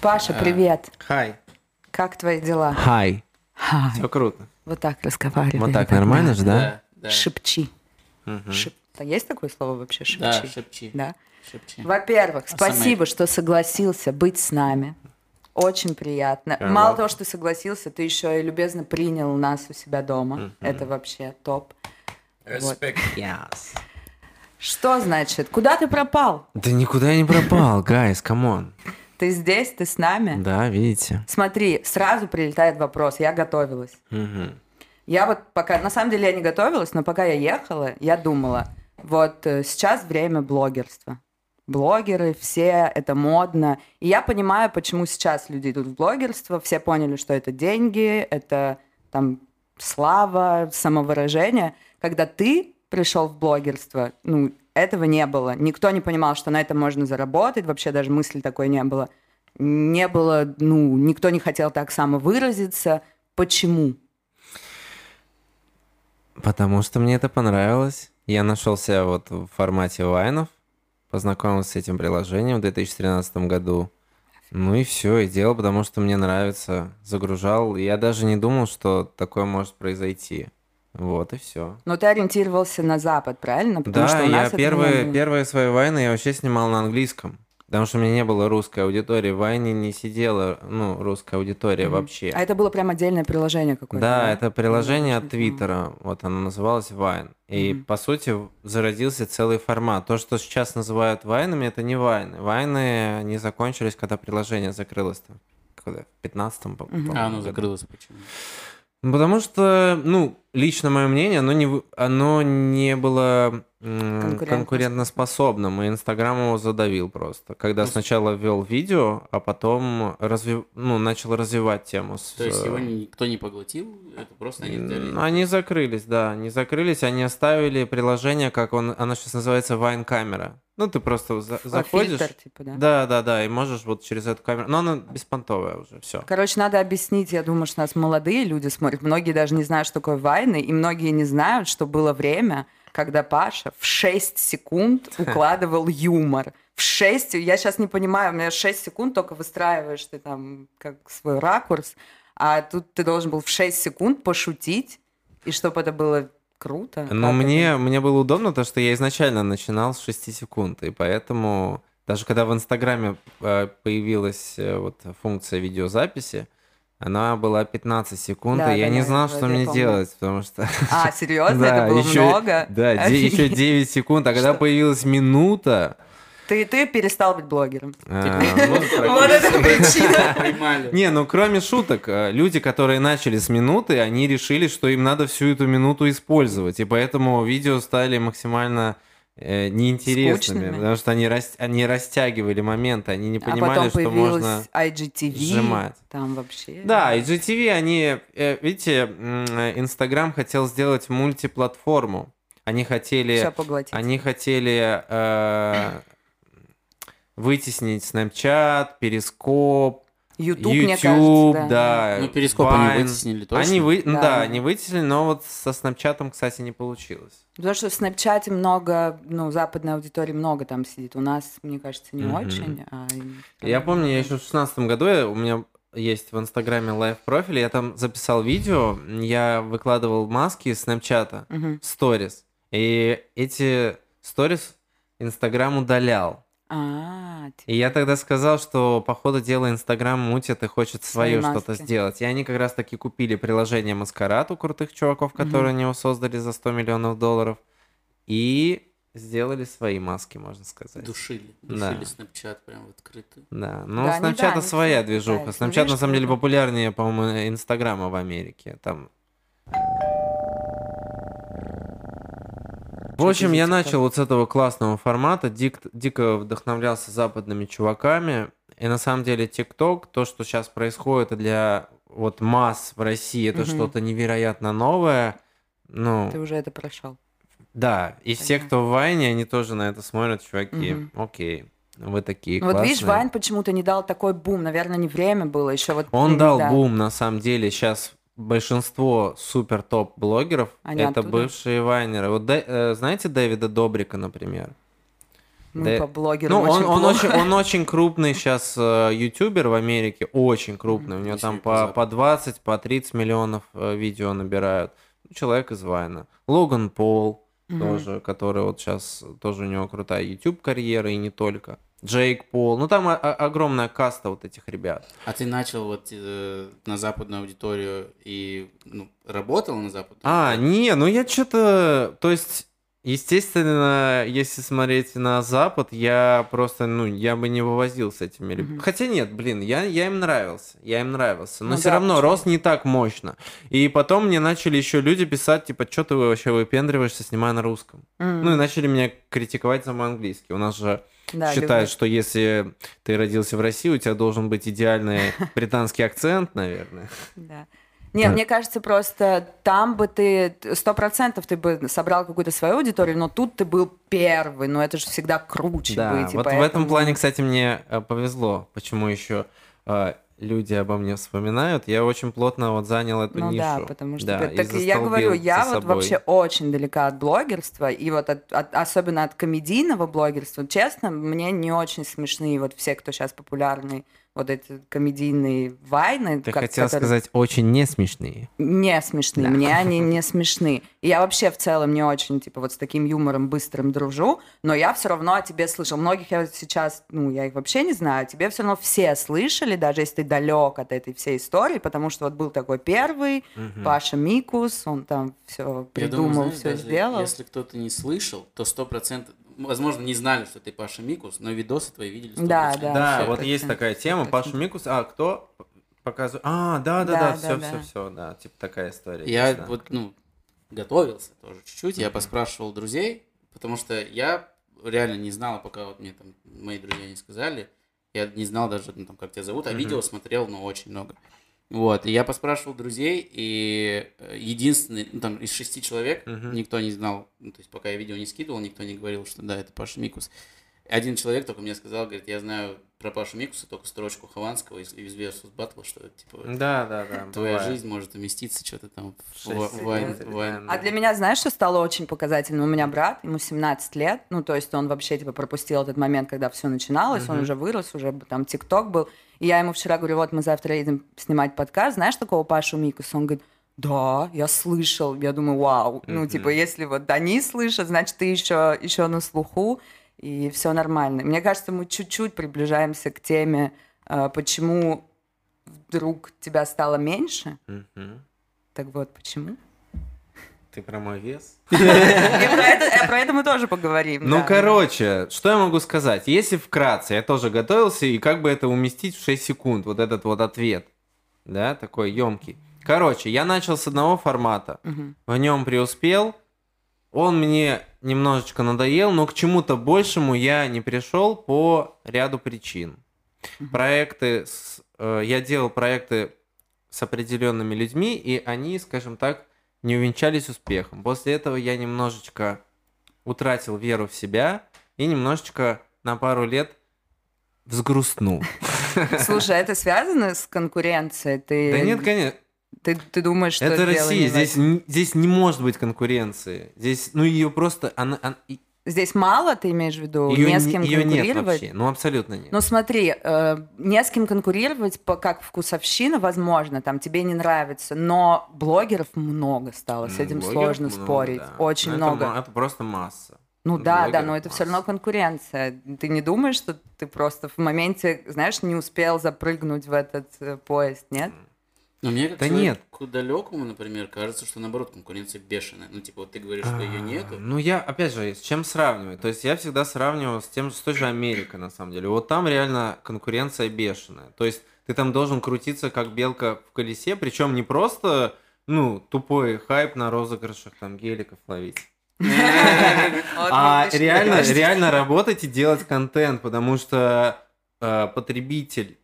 Паша, привет. Хай. Как твои дела? Хай. Хай. Все круто. Вот так разговаривай. Вот так нормально же, да? Да, Шепчи. Шеп- Да есть такое слово вообще? Шепчи. да, шепчи. Да. шепчи. Во-первых, А спасибо, что согласился быть с нами. Очень приятно. You're Мало того, что согласился, ты еще и любезно принял нас у себя дома. Мгм. Это вообще топ. Респект. Yes. Что значит? Куда ты пропал? Да никуда я не пропал, guys, come on. Ты здесь, ты с нами? Да, видите. Смотри, сразу прилетает вопрос. Я готовилась. Мгм. Я вот пока, на самом деле я не готовилась, но пока я ехала, я думала, вот э, сейчас время блогерства. Блогеры, все, это модно. И я понимаю, почему сейчас люди идут в блогерство. Все поняли, что это деньги, это там слава, самовыражение. Когда ты пришел в блогерство, ну, этого не было. Никто не понимал, что на этом можно заработать. Вообще даже мысли такой не было. Не было, ну, никто не хотел так самовыразиться. Почему? Потому что мне это понравилось. Я нашел себя вот в формате вайнов, познакомился с этим приложением в 2013 году. Ну и все, и делал, потому что мне нравится. Загружал. Я даже не думал, что такое может произойти. Вот и все. Но ты ориентировался на Запад, правильно? Потому что Да, у нас я первые, не первые свои вайны я вообще снимал на английском. Потому что у меня не было русской аудитории. В Вайне не сидела, ну, русская аудитория Мгм. вообще. А это было прям отдельное приложение какое-то? Да, это приложение Я от Твиттера. Вот оно называлось Вайн. И Мгм. по сути зародился целый формат. То, что сейчас называют вайнами, это не вайны. Вайны не закончились, когда приложение закрылось там. Когда? В 15-м, по- Мгм. по-моему, А, оно закрылось почему? Ну, Потому что, ну, лично мое мнение, оно не, оно не было конкурентоспособным, и Инстаграм его задавил просто. Когда Ну, сначала ввел видео, а потом разви... ну, начал развивать тему. С... То есть его никто не поглотил, это просто они взяли. Они закрылись, да, они закрылись, они оставили приложение, как он, оно сейчас называется Вайн камера. Ну, ты просто за- А, заходишь. фильтр, типа, да? Да, да, да, и можешь вот через эту камеру. Но она беспонтовая уже, все. Короче, надо объяснить, я думаю, что нас молодые люди смотрят. Многие даже не знают, что такое вайны, и многие не знают, что было время, когда Паша в 6 секунд укладывал юмор. В 6, я сейчас не понимаю, у меня 6 секунд только выстраиваешь ты там как свой ракурс, а тут ты должен был в 6 секунд пошутить, и чтобы это было круто. Но Как мне, это? мне было удобно то, что я изначально начинал с 6 секунд, и поэтому даже когда в Инстаграме э, появилась э, вот функция видеозаписи, она была 15 секунд, Да, и я да, не знал, это что я мне помню. делать, потому что... А, серьезно? Да, это было ещё- много? Да, де- еще Офигеть. 9 секунд, а когда появилась минута... Ты, ты перестал быть блогером. э, ну, Вот это причина. Не, ну кроме шуток, э, люди, которые начали с минуты, они решили, что им надо всю эту минуту использовать, и поэтому видео стали максимально неинтересными, Скучными. потому что они, рас- они растягивали моменты, они не А понимали, потом что можно IGTV. сжимать. Там вообще... Да, и GTV, они, э, видите, э, Инстаграм хотел сделать мультиплатформу. Они хотели, они хотели э, вытеснить Snapchat, Перископ, YouTube, YouTube, мне кажется, да. Ну, перископ они Vine. вытеснили точно. Они вы... ну Да. да, они вытеснили, но вот со Снапчатом, кстати, не получилось. Потому что в Снапчате много, ну, западной аудитории много там сидит. У нас, мне кажется, не Мгм. очень. а Я помню, я еще в шестнадцатом году, я- у меня есть в Инстаграме live профиль, я там записал видео, я выкладывал маски из Снапчата в сторис, и эти сторис Инстаграм удалял. А, типа, И я тогда сказал, что по ходу дела Инстаграм мутит и хочет Свои свое что-то сделать. И они как раз таки купили приложение Маскарад у крутых чуваков, которые они его создали за 100 миллионов долларов, и сделали свои маски, можно сказать. Душили. Да. Душили Snapchat прям в открытую. Да, но Да, у они- да, своя движуха. пытаются. Снапчат Ну, на самом деле популярнее, по-моему, Инстаграма в Америке. Там. В общем, я TikTok? начал вот с этого классного формата, дик- дико вдохновлялся западными чуваками. И на самом деле ТикТок, то, что сейчас происходит для вот масс в России, это Мгм. что-то невероятно новое. Ну, ты уже это прошел. да, и все, Понятно. кто в Вайне, они тоже на это смотрят, чуваки. Мгм. Окей, вы такие Ну, вот классные. видишь, Вайн почему-то не дал такой бум. Наверное, не время было еще вот. Он дал да. бум, на самом деле. Сейчас большинство супер топ блогеров Они это оттуда? бывшие вайнеры. Вот э, знаете Дэвида Добрика, например? Мы Да. по блогерам Ну, он, очень он, плохо. очень, он очень крупный сейчас ютубер в Америке, очень крупный. У него там по по, Западу. по 20, по 30 миллионов э, видео набирают. Ну, Человек из Вайна. Логан Пол Мгм. тоже, который вот сейчас тоже у него крутая YouTube карьера и не только. Джейк Пол. Ну там огромная каста вот этих ребят. А ты начал вот э, на западную аудиторию и ну, работал на западную? А, не, ну я что-то, то есть, естественно, если смотреть на Запад, я просто, ну, я бы не вывозил с этими ребятами. Мгм. Хотя нет, блин, я, я им нравился, я им нравился, но Ну все да, равно почему? рос не так мощно. И потом мне начали еще люди писать, типа, что ты вообще выпендриваешься, снимая на русском. М, Ну и начали меня критиковать за мой английский. У нас же да, считают, люблю. что если ты родился в России, у тебя должен быть идеальный британский акцент, наверное. Да. Не, мне кажется, просто там бы ты сто процентов ты бы собрал какую-то свою аудиторию, но тут ты был первый, но это же всегда круче Да, быть. вот в этом поэтому- плане, кстати, мне э, повезло. Почему еще э, люди обо мне вспоминают? Я очень плотно вот занял эту Ну нишу. да, потому что Да, так я говорю, я вот собой. вообще очень далека от блогерства, и вот от- от- особенно от комедийного блогерства. Честно, мне не очень смешные вот все, кто сейчас популярный, вот эти комедийные вайны. Ты как- хотел которые- сказать очень не смешные. не смешные. Да. Мне они не смешны. И я вообще в целом не очень, типа, вот с таким юмором быстрым дружу, но я все равно о тебе слышал. Многих я сейчас, ну, я их вообще не знаю, тебе все равно все слышали, даже если ты далек от этой всей истории, потому что вот был такой первый, Мгм. Паша Микус, он там все думаю, придумал, знаешь, все сделал. Если кто-то не слышал, то сто процентов, возможно, не знали, что ты Паша Микус, но видосы твои видели 100%. Да, да. Да, вот есть такая тема. Паша Микус. А, кто показывает? А, да, да, Да, да, да, все, да. все, все, да, типа такая история. Я вот, ну, готовился тоже чуть-чуть, я поспрашивал друзей, потому что я реально не знала, пока вот мне там мои друзья не сказали, я не знал даже, ну, там, как тебя зовут, а видео смотрел, ну, очень много. Вот, и я поспрашивал друзей, и э, единственный, ну, там, из шести человек, Мгм. никто не знал, ну, то есть, пока я видео не скидывал, никто не говорил, что да, это Паша Микус. Один человек только мне сказал, говорит, я знаю про Пашу Микуса только строчку Хованского из, из Versus Battle, что, типа, Да, да, да. твоя бывает. жизнь может уместиться что-то там в, вайн- вайн- А для меня, знаешь, что стало очень показательным? У меня брат, ему 17 лет, ну, то есть он вообще, типа, пропустил этот момент, когда все начиналось, он Мгм. уже вырос, уже там ТикТок был. И я ему вчера говорю, вот мы завтра едем снимать подкаст, знаешь такого Пашу Микуса? Он говорит, да, я слышал. Я думаю, вау. Ну, Мгм. типа, если вот они слышат, значит, ты еще, еще на слуху, и все нормально. Мне кажется, мы чуть-чуть приближаемся к теме, э, почему вдруг тебя стало меньше. Мгм. Так вот, почему? Ты про мой вес? И про это, про это мы тоже поговорим. Ну, да. короче, что я могу сказать? Если вкратце, я тоже готовился, и как бы это уместить в 6 секунд, вот этот вот ответ, да, такой емкий. Короче, я начал с одного формата, в нем преуспел, он мне немножечко надоел, но к чему-то большему я не пришел по ряду причин. Проекты, с- э, я делал проекты с определенными людьми, и они, скажем так, не увенчались успехом. После этого я немножечко утратил веру в себя и немножечко на пару лет взгрустнул. Слушай, а это связано с конкуренцией? Ты, Да нет, конечно, ты, ты думаешь, что это Россия, здесь, здесь не может быть конкуренции. Здесь, ну, ее просто, она, она- Здесь мало, ты имеешь в виду? её не с кем нет конкурировать? вообще, ну, абсолютно нет. Ну смотри, э, не с кем конкурировать, по, как вкусовщина, возможно, там тебе не нравится, но блогеров много стало, с этим блогеров сложно много, спорить, да. очень Но это много. ма- Это, просто масса. Ну да, да, блогеров но это все равно масса. конкуренция. Ты не думаешь, что ты просто в моменте, знаешь, не успел запрыгнуть в этот э, поезд, нет? Но мне как Да человеку далекому, например, кажется, что наоборот конкуренция бешеная. Ну, типа, вот ты говоришь, что ее А, нету. Ну, я, опять же, с чем сравнивать? То есть я всегда сравнивал с тем, с той же Америкой, на самом деле. Вот там реально конкуренция бешеная. То есть ты там должен крутиться как белка в колесе, причем не просто, ну, тупой хайп на розыгрышах там геликов ловить. А реально, реально работать и делать контент, потому что э, потребитель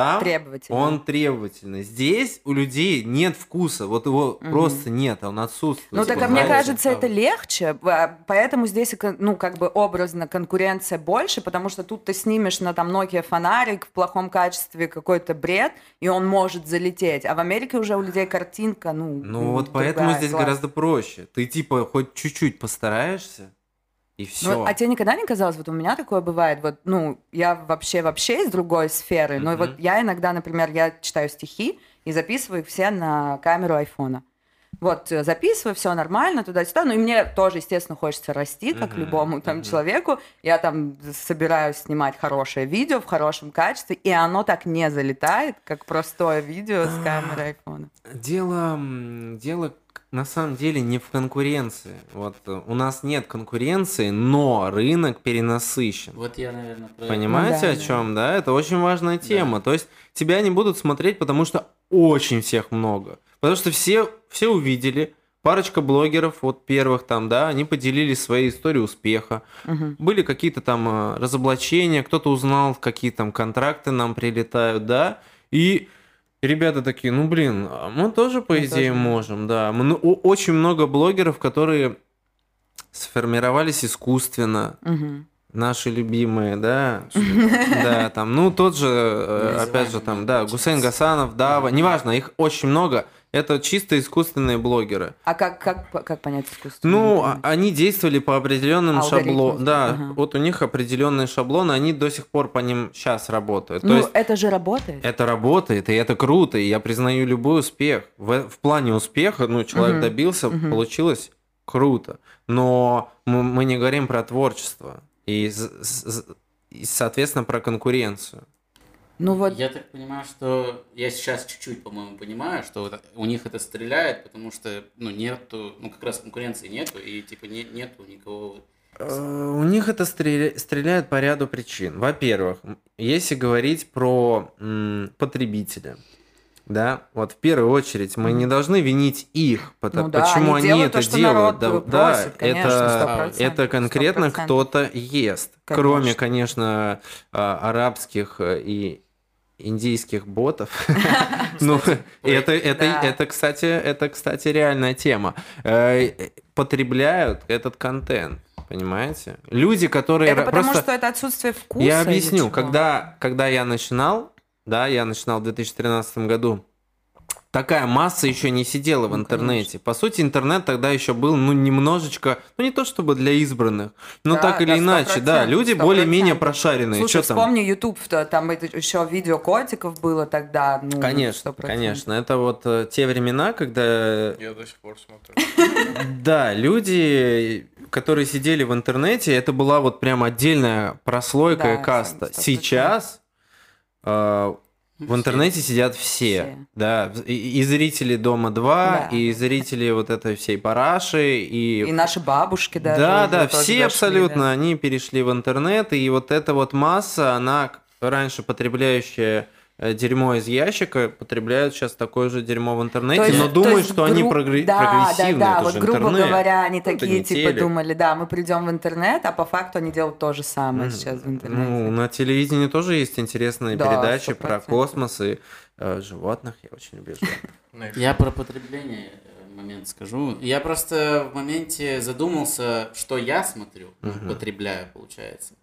там, Требовательный. он требовательный. Здесь у людей нет вкуса, вот его Мгм. просто нет, он отсутствует. Ну, так Типа, а мне нравится, кажется, это легче, а, поэтому здесь, ну, как бы образно конкуренция больше, потому что тут ты снимешь на там Nokia фонарик в плохом качестве какой-то бред, и он может залететь, а в Америке уже у людей картинка, ну, Ну вот поэтому здесь класс. гораздо проще. Ты типа хоть чуть-чуть постараешься, и все. Ну, а тебе никогда не казалось, вот у меня такое бывает, вот, ну, я вообще вообще из другой сферы, но вот я иногда, например, я читаю стихи и записываю их все на камеру айфона. Вот, э, записываю, все нормально, туда-сюда. Ну, и мне тоже, естественно, хочется расти, как любому там человеку. Я там собираюсь снимать хорошее видео в хорошем качестве, и оно так не залетает, как простое видео с камеры айфона. Дело, дело на самом деле не в конкуренции. Вот э, у нас нет конкуренции, но рынок перенасыщен. Вот я, наверное, про. Понимаете, да, о да. чем, да? Это очень важная тема. То есть тебя не будут смотреть, потому что очень всех много. Потому что все, все увидели, парочка блогеров, вот первых там, да, они поделились своей историей успеха. Мгм. Были какие-то там э, разоблачения, кто-то узнал, какие там контракты нам прилетают, да, и ребята такие, ну блин, а мы тоже, по Мы идее, тоже можем, да. Мы- ну, очень много блогеров, которые сформировались искусственно, Мгм. наши любимые, да, да, там, ну, тот же, э, опять же, там, да. Гусейн Гасанов, Дава, неважно, их очень много, это чисто искусственные блогеры. А как, как, как понять искусство? Ну, а- они действовали по определенным шаблонам. Да, Ага. вот у них определенные шаблоны, они до сих пор по ним сейчас работают. То Ну, есть это же работает. это работает, и это круто, и я признаю любой успех. В, в плане успеха, ну, человек Мгм. добился, Мгм. получилось круто. Но мы, мы не говорим про творчество. И, и, соответственно, про конкуренцию. Ну вот, Я так понимаю, что я сейчас чуть-чуть, по-моему, понимаю, что вот у них это стреляет, потому что, ну, нету, ну, как раз конкуренции нету, и, типа, не, нету никого... Э, У них это стреля- стреляет по ряду причин. Во-первых, если говорить про м, потребителя, да, вот в первую очередь мы не должны винить их, пото- Ну да, почему они они, это то, что делают. народ, да, да, просит, конечно, это, 100%, это конкретно 100%. кто-то ест. Конечно. Кроме, конечно, а, арабских э, и индийских ботов. Ну, это, это, это, кстати, это, кстати, реальная тема. Э, Потребляют этот контент, понимаете? Люди, которые это потому просто... что это отсутствие вкуса Я объясню, когда, когда я начинал, да, я начинал в 2013 году, такая масса еще не сидела в Ну, интернете. По сути, интернет тогда еще был, ну, немножечко, ну, не то чтобы для избранных, но Да, так или иначе, да, 100%, люди 100%. более-менее прошаренные. Слушай, там? вспомни YouTube, то там это еще видео котиков было тогда. Ну, Конечно, 100%. конечно. Это вот э, те времена, когда Я до сих пор смотрю. Да, люди, которые сидели в интернете, это была вот прям отдельная прослойка и каста. 100%. Сейчас э, в интернете сидят все, Все. да, и, и зрители Дома 2, Да. и зрители вот этой всей параши, и... И наши бабушки даже. да, да, тоже все дошли, абсолютно, да. они перешли в интернет, и вот эта вот масса, она раньше потребляющая дерьмо из ящика, потребляют сейчас такое же дерьмо в интернете, есть- но думают, есть что они гру- прогре- да, прогрессивные, Да, да, это вот грубо интернет. говоря, они Ну, это такие не типа телек. думали, да, мы придем в интернет, а по факту они делают то же самое сейчас в интернете. Ну, на телевидении тоже есть интересные Да, передачи 100%. про космос и э, животных. Я очень люблю животных. Я про потребление э, момент скажу. Я просто в моменте задумался, что я смотрю, ну, потребляю, получается.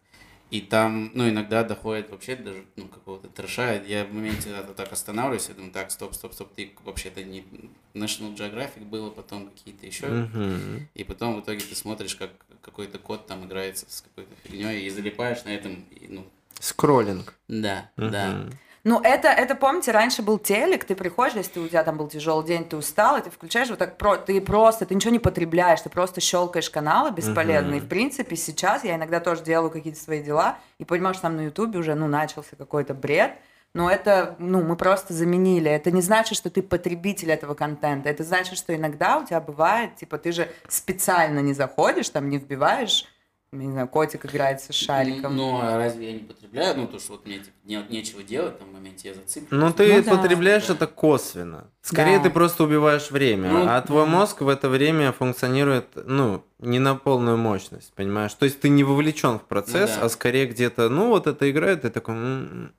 И там, ну, иногда доходит вообще даже, ну, какого-то трэша. Я в моменте это так останавливаюсь, я думаю, так, стоп, стоп, стоп, ты вообще-то не National Geographic было, потом какие-то еще. Мгм. И потом в итоге ты смотришь, как какой-то кот там играется с какой-то фигней и залипаешь на этом, и, ну, Скроллинг. да, да. Ну, это, это, помните, раньше был телек, ты приходишь, если ты, у тебя там был тяжелый день, ты устал, и ты включаешь вот так, про, ты просто, ты ничего не потребляешь, ты просто щелкаешь каналы бесполезные. И, в принципе, сейчас я иногда тоже делаю какие-то свои дела, и понимаю, что там на Ютубе уже, ну, начался какой-то бред, но это, ну, мы просто заменили. Это не значит, что ты потребитель этого контента. Это значит, что иногда у тебя бывает, типа, ты же специально не заходишь, там, не вбиваешь, не знаю, котик играется с шариком. Ну, а разве я не потребляю? Ну, то, что вот мне типа, не- нечего делать, там, в моменте я зациклен. Ну, ты Ну да. потребляешь это косвенно. Скорее, Да. ты просто убиваешь время. Ну, а твой да. мозг в это время функционирует, ну, не на полную мощность, понимаешь? То есть ты не вовлечен в процесс, Ну да. а скорее где-то, ну, вот это играет, ты такой... м-м.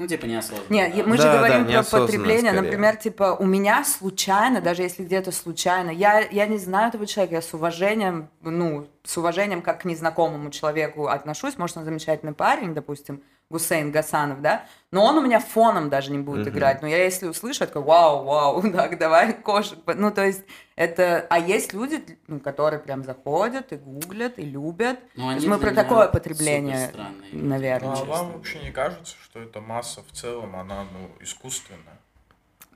Ну, типа неосознанно. Нет, да. мы же Да, говорим да, про потребление. скорее. Например, типа, у меня случайно, даже если где-то случайно, я, я не знаю этого человека, я с уважением, ну, с уважением как к незнакомому человеку отношусь, может, он замечательный парень, допустим, Гусейн Гасанов, да, но он у меня фоном даже не будет Мгм. играть. Но я если услышу, я такая, вау, вау, так, давай кошек. Ну, то есть это... А есть люди, ну, которые прям заходят и гуглят, и любят. Ну, То они есть мы про такое потребление, наверное. Ну, а вам вообще не кажется, что эта масса в целом, она, ну, искусственная?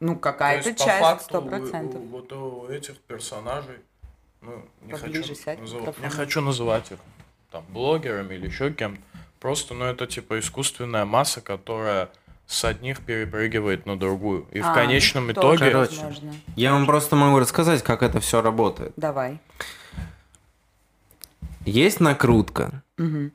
Ну, То какая-то есть, по часть, факту, сто у- процентов. вот у этих персонажей, ну, не Поближе хочу, называть, не хочу называть их там блогерами или еще кем-то. Просто, ну, это типа искусственная масса, которая с одних перепрыгивает на другую. И в А, конечном тоже итоге... Короче. возможно. Я вам просто могу рассказать, как это все работает. Давай. Есть накрутка. Мгм.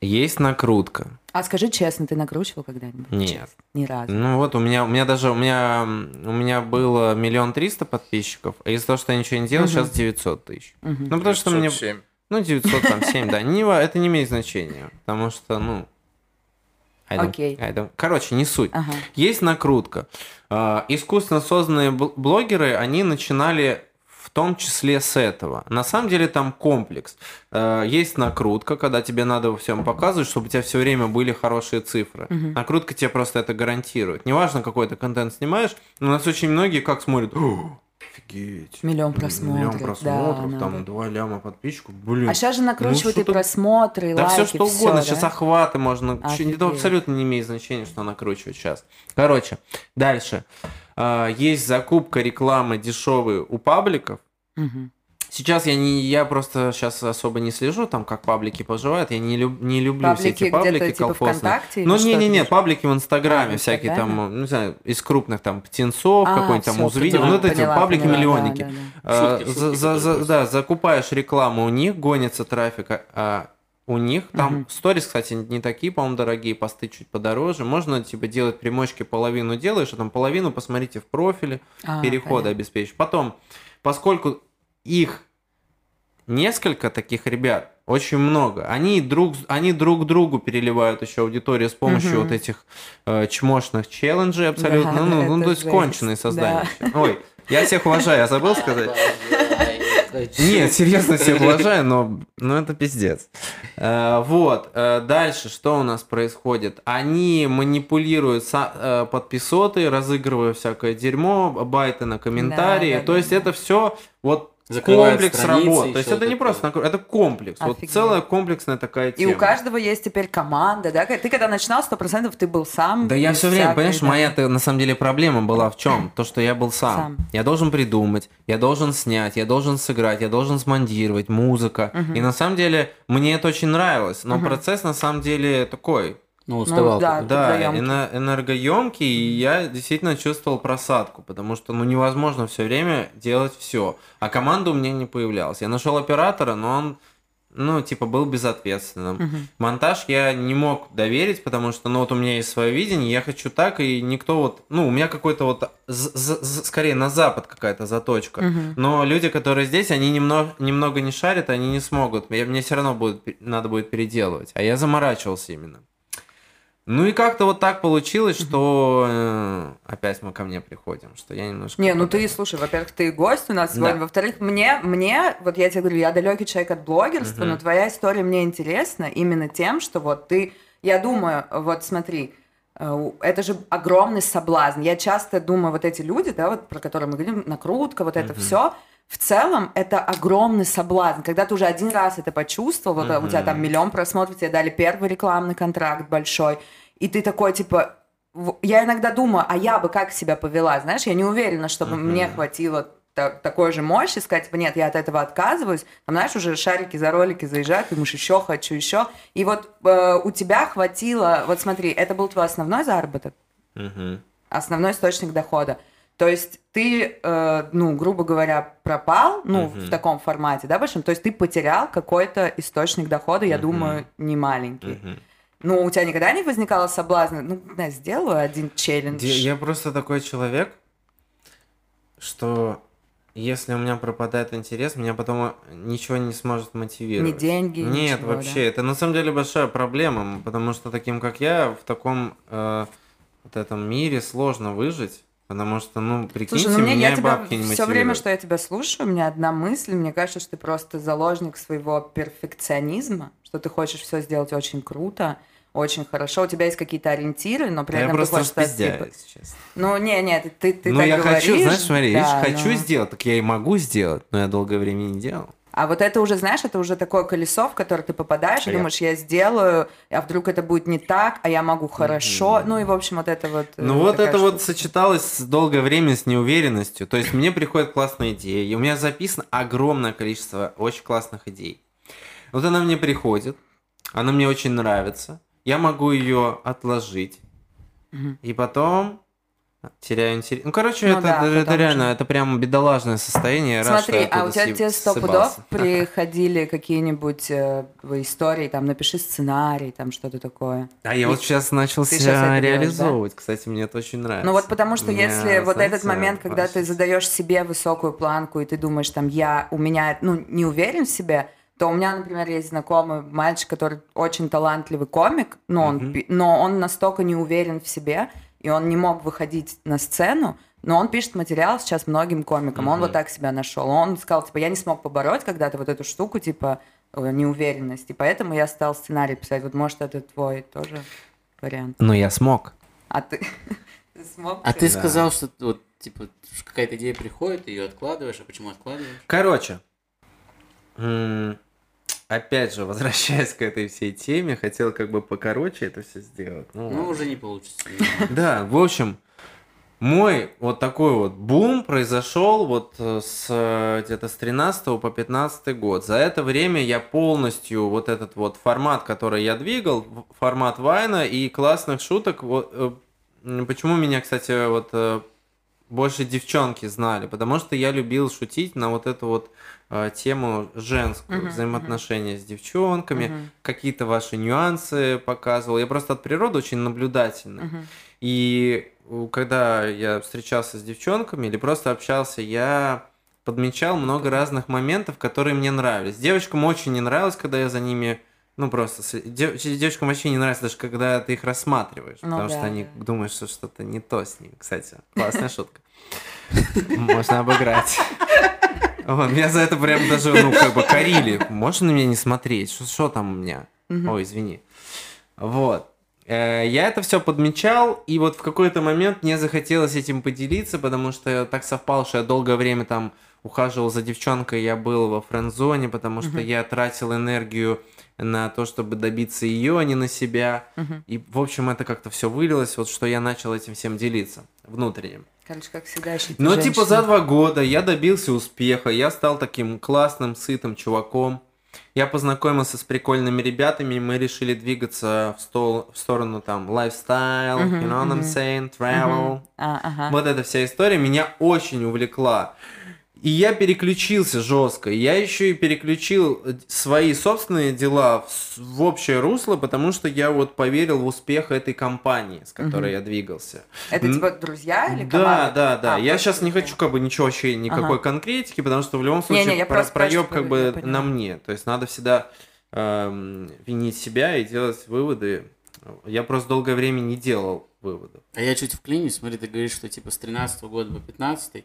Есть накрутка. А скажи честно, ты накручивал когда-нибудь? Нет. Честно. Ни разу. Ну вот у меня, у меня даже у меня у меня было миллион триста подписчиков, а из-за того, что я ничего не делал, Мгм. сейчас 900 тысяч. Мгм. Ну потому что мне, 907. ну 900 там 7, да, не, это не имеет значения, потому что ну. Окей. Don't- Короче, не суть. Ага. Есть накрутка. А, Искусственно созданные бл- блогеры, они начинали в том числе с этого. На самом деле там комплекс. А, Есть накрутка, когда тебе надо во всем показывать, чтобы у тебя все время были хорошие цифры. Мгм. Накрутка тебе просто это гарантирует. Неважно, какой ты контент снимаешь, но у нас очень многие как смотрят, «О, офигеть. Миллион Миллион просмотров. просмотров, да, там надо. 2 ляма подписчиков. Блин. А сейчас же накручивают ну и просмотры, и Да лайки, все что угодно, сейчас да? охваты можно. чё- Офигеть. Это абсолютно не имеет значения, что накручивать сейчас. Короче, дальше. А, Есть закупка рекламы дешевой у пабликов. Мгм. Сейчас я не, я просто сейчас особо не слежу, там, как паблики поживают. Я не, люб- не люблю все Паблики эти паблики типа колхозные. Ну, не-не-не, ты же? паблики в Инстаграме, А, в всякие Инстаграме? там, не знаю, из крупных там птенцов, А, какой-нибудь там поняла, Ну, вот эти паблики да, миллионники. да, да. А, Шутки, за- шутки за- за- которые да, закупаешь рекламу у них, гонится трафик, а- у них там Мгм. сторис, кстати, не такие, по-моему, дорогие, посты чуть подороже. Можно типа делать примочки, половину делаешь, а там половину посмотрите в профиле, А, переходы понятно. обеспечишь. Потом, поскольку их несколько таких ребят, очень много, они друг, они друг другу переливают еще аудиторию с помощью Мгм. вот этих э, чмошных челленджей абсолютно. Да, ну, ну, это то есть жесть, конченые да. создания. Ой, я всех уважаю, я забыл сказать. Нет, серьезно всех уважаю, но, но это пиздец. Э, вот, э, дальше что у нас происходит? Они манипулируют э, подписоты, разыгрывая всякое дерьмо, байты на комментарии. Да, да, То да, есть да. это все вот Закрывают комплекс страницы, работ. То есть это не вот просто, это. накру- это комплекс. Вот Офигеть. целая комплексная такая И тема. у каждого есть теперь команда, да? Ты когда начинал, сто процентов ты был сам. Да я все время, понимаешь, да. моя на самом деле проблема была в чем? То, что я был сам. Сам. Я должен придумать, я должен снять, я должен сыграть, я должен смонтировать, музыка. И на самом деле мне это очень нравилось, но процесс на самом деле такой, Ну, уставал. да. ты. да, эне- энергоемкий, и я действительно чувствовал просадку, потому что ну невозможно все время делать все, а команда у меня не появлялась. Я нашел оператора, но он ну, типа, был безответственным. Мгм. Монтаж я не мог доверить, потому что, ну, вот у меня есть свое видение, я хочу так, и никто вот, ну, у меня какой-то вот, скорее, на запад какая-то заточка. Мгм. Но люди, которые здесь, они немного, немного не шарят, они не смогут. Я- Мне все равно будет, надо будет переделывать. А я заморачивался именно. Ну и как-то вот так получилось, что э, опять мы ко мне приходим, что я немножко... Не, ну ты, слушай, во-первых, ты гость у нас сегодня, Да. во-вторых, мне, мне, вот я тебе говорю, я далекий человек от блогерства, Мгм. но твоя история мне интересна именно тем, что вот ты, я думаю, вот смотри, э, это же огромный соблазн. Я часто думаю, вот эти люди, да, вот про которые мы говорим, накрутка, вот это Мгм. все, в целом это огромный соблазн. Когда ты уже один раз это почувствовал, вот а, у тебя там миллион просмотров, тебе дали первый рекламный контракт большой, и ты такой, типа, я иногда думаю, а я бы как себя повела, знаешь, я не уверена, чтобы Мгм. мне хватило та- такой же мощи, сказать, типа, нет, я от этого отказываюсь, там, знаешь, уже шарики за ролики заезжают, думаешь, еще хочу, еще, и вот э, у тебя хватило, вот смотри, это был твой основной заработок, Мгм. основной источник дохода. То есть ты, э, ну, грубо говоря, пропал, ну, Мгм. в таком формате, да, большом? То есть ты потерял какой-то источник дохода, я Мгм. думаю, не маленький. Мгм. Ну, у тебя никогда не возникало соблазна, ну, знаю, сделаю один челлендж. Я просто такой человек, что если у меня пропадает интерес, меня потом ничего не сможет мотивировать. Ни деньги, Нет, ничего, вообще, да? это на самом деле большая проблема, потому что таким как я в таком э, вот этом мире сложно выжить. Потому что, ну, прикиньте, Слушай, ну мне меня я тебя бабки не все время, что я тебя слушаю, у меня одна мысль, мне кажется, что ты просто заложник своего перфекционизма, что ты хочешь все сделать очень круто, очень хорошо. У тебя есть какие-то ориентиры, но при Да я этом ты просто хочешь распиздяюсь, честно. Ну, не, не, ты, ты, ты ну, так я говоришь. хочу, знаешь, смотри, видишь, да, хочу но- сделать, так я и могу сделать, но я долгое время не делал. А вот это уже, знаешь, это уже такое колесо, в которое ты попадаешь, и Понятно. думаешь, я сделаю, а вдруг это будет не так, а я могу хорошо. Ну и, в общем, вот это вот... э, Ну вот такая это вот штука. сочеталось с долгое время с неуверенностью. То есть мне приходят классные идеи, и у меня записано огромное количество очень классных идей. Вот она мне приходит, она мне очень нравится, я могу ее отложить, Мгм. и потом теряю интерес. Ну, короче, Ну это, да, это реально, уже- это прям бедолажное состояние. Рад, что Смотри, я а у тебя съеб- тебе сто пудов приходили какие-нибудь э, истории, там, напиши сценарий, там, что-то такое. А я вот сейчас начал Ты себя это делаешь, да? реализовывать. Кстати, мне это очень нравится. Ну вот потому что меня, если вот этот знаете, момент, когда ты вообще- задаешь себе высокую планку, и ты думаешь, там, я, у меня, ну, не уверен в себе, то у меня, например, есть знакомый мальчик, который очень талантливый комик, но он, пи- но он настолько не уверен в себе, и он не мог выходить на сцену, но он пишет материал сейчас многим комикам, он Мгм. вот так себя нашел. Он сказал, типа, я не смог побороть когда-то вот эту штуку, типа, э, неуверенность, и поэтому я стал сценарий писать. Вот, может, это твой тоже вариант. Но я смог. А ты, ты смог? А ты Да. сказал, что вот, типа, какая-то идея приходит, ты ее откладываешь, а почему откладываешь? Короче, м, опять же, возвращаясь к этой всей теме, хотел как бы покороче это все сделать. Ну, Ну, уже не получится. Да, в общем, мой вот такой вот бум произошел вот э, с э, где-то с 13 по 15 год. За это время я полностью вот этот вот формат, который я двигал, формат Вайна и классных шуток, вот, э, почему меня, кстати, вот больше девчонки знали, потому что я любил шутить на вот эту вот э, тему женскую, Мгм, взаимоотношения с девчонками, Мгм, какие-то ваши нюансы показывал. Я просто от природы очень наблюдательный. мгм. И у- когда я встречался с девчонками или просто общался, я подмечал много разных моментов, которые мне нравились. Девочкам очень не нравилось, когда я за ними, ну просто, дев- девочкам вообще не нравится даже, когда ты их рассматриваешь, Ну потому да, что они да. думают, что что-то не то с ними. Кстати, классная шутка. Можно обыграть. Вот, меня за это прям даже, ну, как бы корили. Можно на меня не смотреть? Что- Что там у меня? Ой, извини. Вот. Э, Я это все подмечал, и вот в какой-то момент мне захотелось этим поделиться, потому что так совпало, что я долгое время там ухаживал за девчонкой, я был во френд-зоне, потому что я тратил энергию на то, чтобы добиться ее, а не на себя. Мгм. И, в общем, это как-то все вылилось, вот что я начал этим всем делиться внутренним. Короче, как всегда, ищите Но типа за два года я добился успеха, я стал таким классным, сытым чуваком. Я познакомился с прикольными ребятами, и мы решили двигаться в, стол- в сторону там lifestyle, Мгм, you know what I'm saying, travel. А, ага. Вот эта вся история меня очень увлекла. И я переключился жестко. Я еще и переключил э, свои собственные дела в, в общее русло, потому что я вот поверил в успех этой компании, с которой Мгм. я двигался. Это типа друзья или Да, команда? да, да. А, я сейчас не друзья. хочу как бы ничего вообще, никакой Ага. конкретики, потому что в любом Не, случае не, я про- проеб как бы на мне. То есть надо всегда эм, винить себя и делать выводы. Я просто долгое время не делал выводов. А я чуть вклинюсь, смотри, ты говоришь, что типа с 13 года по 15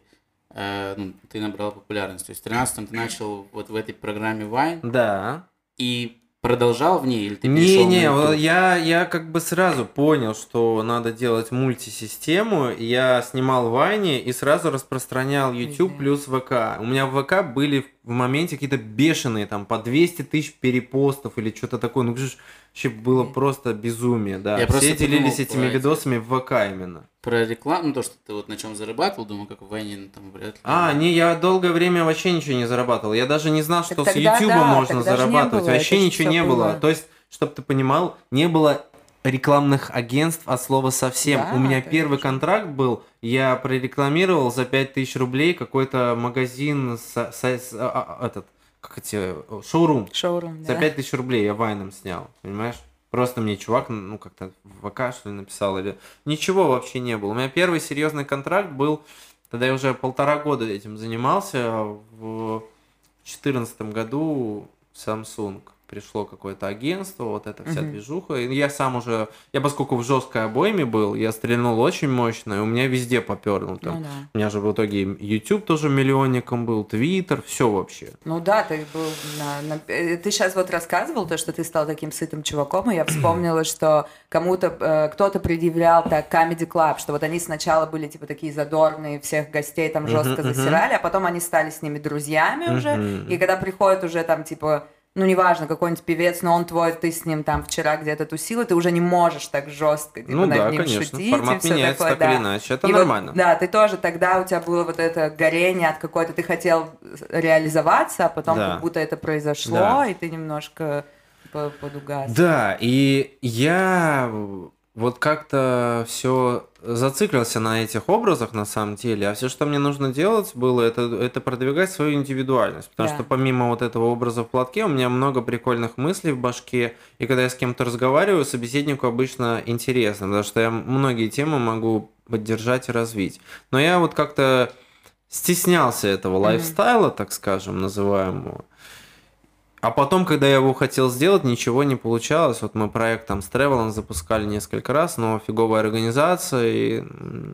э, ну, ты набрал популярность. То есть в 13 ты начал вот в этой программе Vine Да. и продолжал в ней, или ты перешел Не-не, на я, я как бы сразу понял, что надо делать мультисистему. Я снимал Вайни и сразу распространял YouTube плюс ВК. У меня в ВК были в моменте какие-то бешеные, там, по 200 тысяч перепостов или что-то такое. Ну, же вообще было просто безумие, да. Я Все делились подумал этими видосами в ВК именно. Про рекламу, ну, то, что ты вот на чем зарабатывал, думаю, как в Вайне, ну, там, вряд ли. А, не, я долгое время вообще ничего не зарабатывал. Я даже не знал, Так что с тогда YouTube да, можно зарабатывать. было, вообще ничего не было. было. То есть, чтобы ты понимал, не было рекламных агентств от слова совсем. Да, У меня конечно. первый контракт был, я прорекламировал за 5000 рублей какой-то магазин, с, с- с- а, а, этот, как эти, шоурум. Шоурум, За да. 5000 рублей я вайном снял, понимаешь? Просто мне чувак, ну, как-то в ВК, что ли, написал, или... Ничего вообще не было. У меня первый серьезный контракт был, тогда я уже полтора года этим занимался, в 2014 году Samsung. Пришло какое-то агентство, вот эта вся движуха. И я сам уже, я поскольку в жесткой обойме был, я стрельнул очень мощно, и у меня везде поперло. Там. Ну да. У меня же в итоге YouTube тоже миллионником был, Twitter, все вообще. Ну да, ты был на, на- э, Ты сейчас вот рассказывал то, что ты стал таким сытым чуваком, и я вспомнила, что кому-то, э, кто-то предъявлял так Comedy Club, что вот они сначала были типа такие задорные, всех гостей там жестко мгм. засирали, а потом они стали с ними друзьями уже, Мгм. и когда приходит уже там типа ну, неважно, какой-нибудь певец, но он твой, ты с ним там вчера где-то тусил, и ты уже не можешь так жестко типа, Ну над да, ним конечно. шутить. Формат и меняется такое, так или да. иначе. Это И вот, нормально. да, ты тоже тогда у тебя было вот это горение от какой-то, ты хотел реализоваться, а потом Да. как будто это произошло, Да. и ты немножко по- подугас. Да, и я вот как-то все зациклился на этих образах на самом деле, а все, что мне нужно делать было, это, это продвигать свою индивидуальность, потому Да. что помимо вот этого образа в платке у меня много прикольных мыслей в башке, и когда я с кем-то разговариваю, собеседнику обычно интересно, потому что я многие темы могу поддержать и развить. Но я вот как-то стеснялся этого лайфстайла, так скажем, называемого. А потом, когда я его хотел сделать, ничего не получалось. Вот мы проект там с Тревелом запускали несколько раз, но фиговая организация и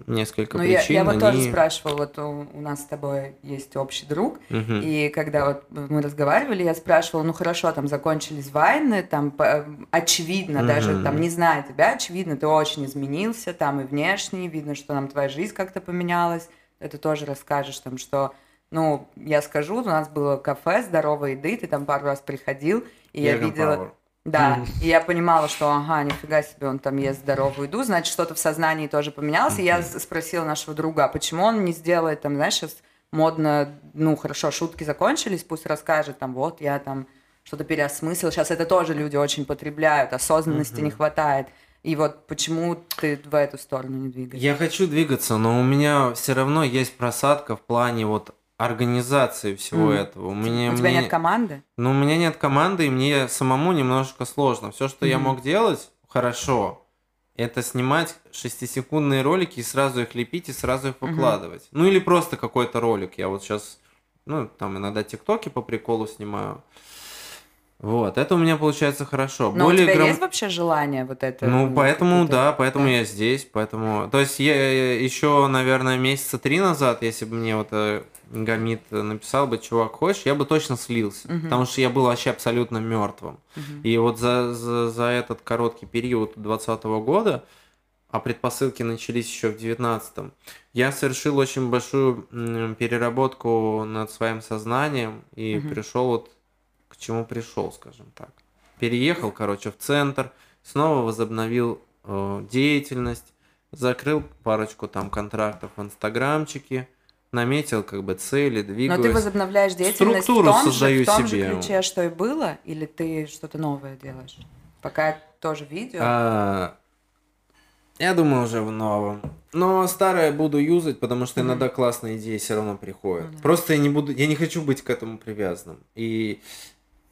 несколько Ну, я, причин. я вот тоже они- спрашивала, вот у, у нас с тобой есть общий друг, Мгм. и когда вот мы разговаривали, я спрашивала, ну хорошо, там закончились войны, там по- очевидно, даже Мгм. там не зная тебя, очевидно, ты очень изменился, там и внешне, видно, что там твоя жизнь как-то поменялась, это тоже расскажешь, там, что, ну, я скажу, у нас было кафе здоровой еды, ты там пару раз приходил, и я Vegan видела... Power. Да, и я понимала, что, ага, нифига себе, он там ест здоровую еду, значит, что-то в сознании тоже поменялось. И я спросила нашего друга, а почему он не сделает, там, знаешь, сейчас модно, ну, хорошо, шутки закончились, пусть расскажет, там, вот, я там что-то переосмыслил. Сейчас это тоже люди очень потребляют, осознанности не хватает. И вот почему ты в эту сторону не двигаешься? Я хочу двигаться, но у меня все равно есть просадка в плане вот организации всего Мгм. этого. У меня, У тебя мне- нет команды? Ну, у меня нет команды, и мне самому немножко сложно. Все, что я Мгм. мог делать хорошо, это снимать шестисекундные ролики и сразу их лепить и сразу их выкладывать. Ну, или просто какой-то ролик. Я вот сейчас, ну, там иногда тиктоки по приколу снимаю. Вот, это у меня получается хорошо. Но Более у тебя грам- есть вообще желание вот это? ну, поэтому, да, поэтому да. я здесь, поэтому... То есть я еще, наверное, месяца три назад, если бы мне вот э, Гамит написал бы, чувак, хочешь, я бы точно слился, Мгм. потому что я был вообще абсолютно мертвым. Мгм. И вот за, за, за этот короткий период 2020 года, а предпосылки начались еще в 2019, я совершил очень большую переработку над своим сознанием и Мгм. пришел вот чему пришел, скажем так. Переехал, короче, в центр, снова возобновил э, деятельность, закрыл парочку там контрактов в инстаграмчике, наметил как бы цели, Но двигаюсь. ты возобновляешь деятельность Структуру в том, создаю же, в том себе. же ключе, что и было, или ты что-то новое делаешь? Пока тоже видео. А, я думаю, уже в новом. Но старое буду юзать, потому что Мгм. иногда классные идеи все равно приходят. Да. Просто я не буду, я не хочу быть к этому привязанным. И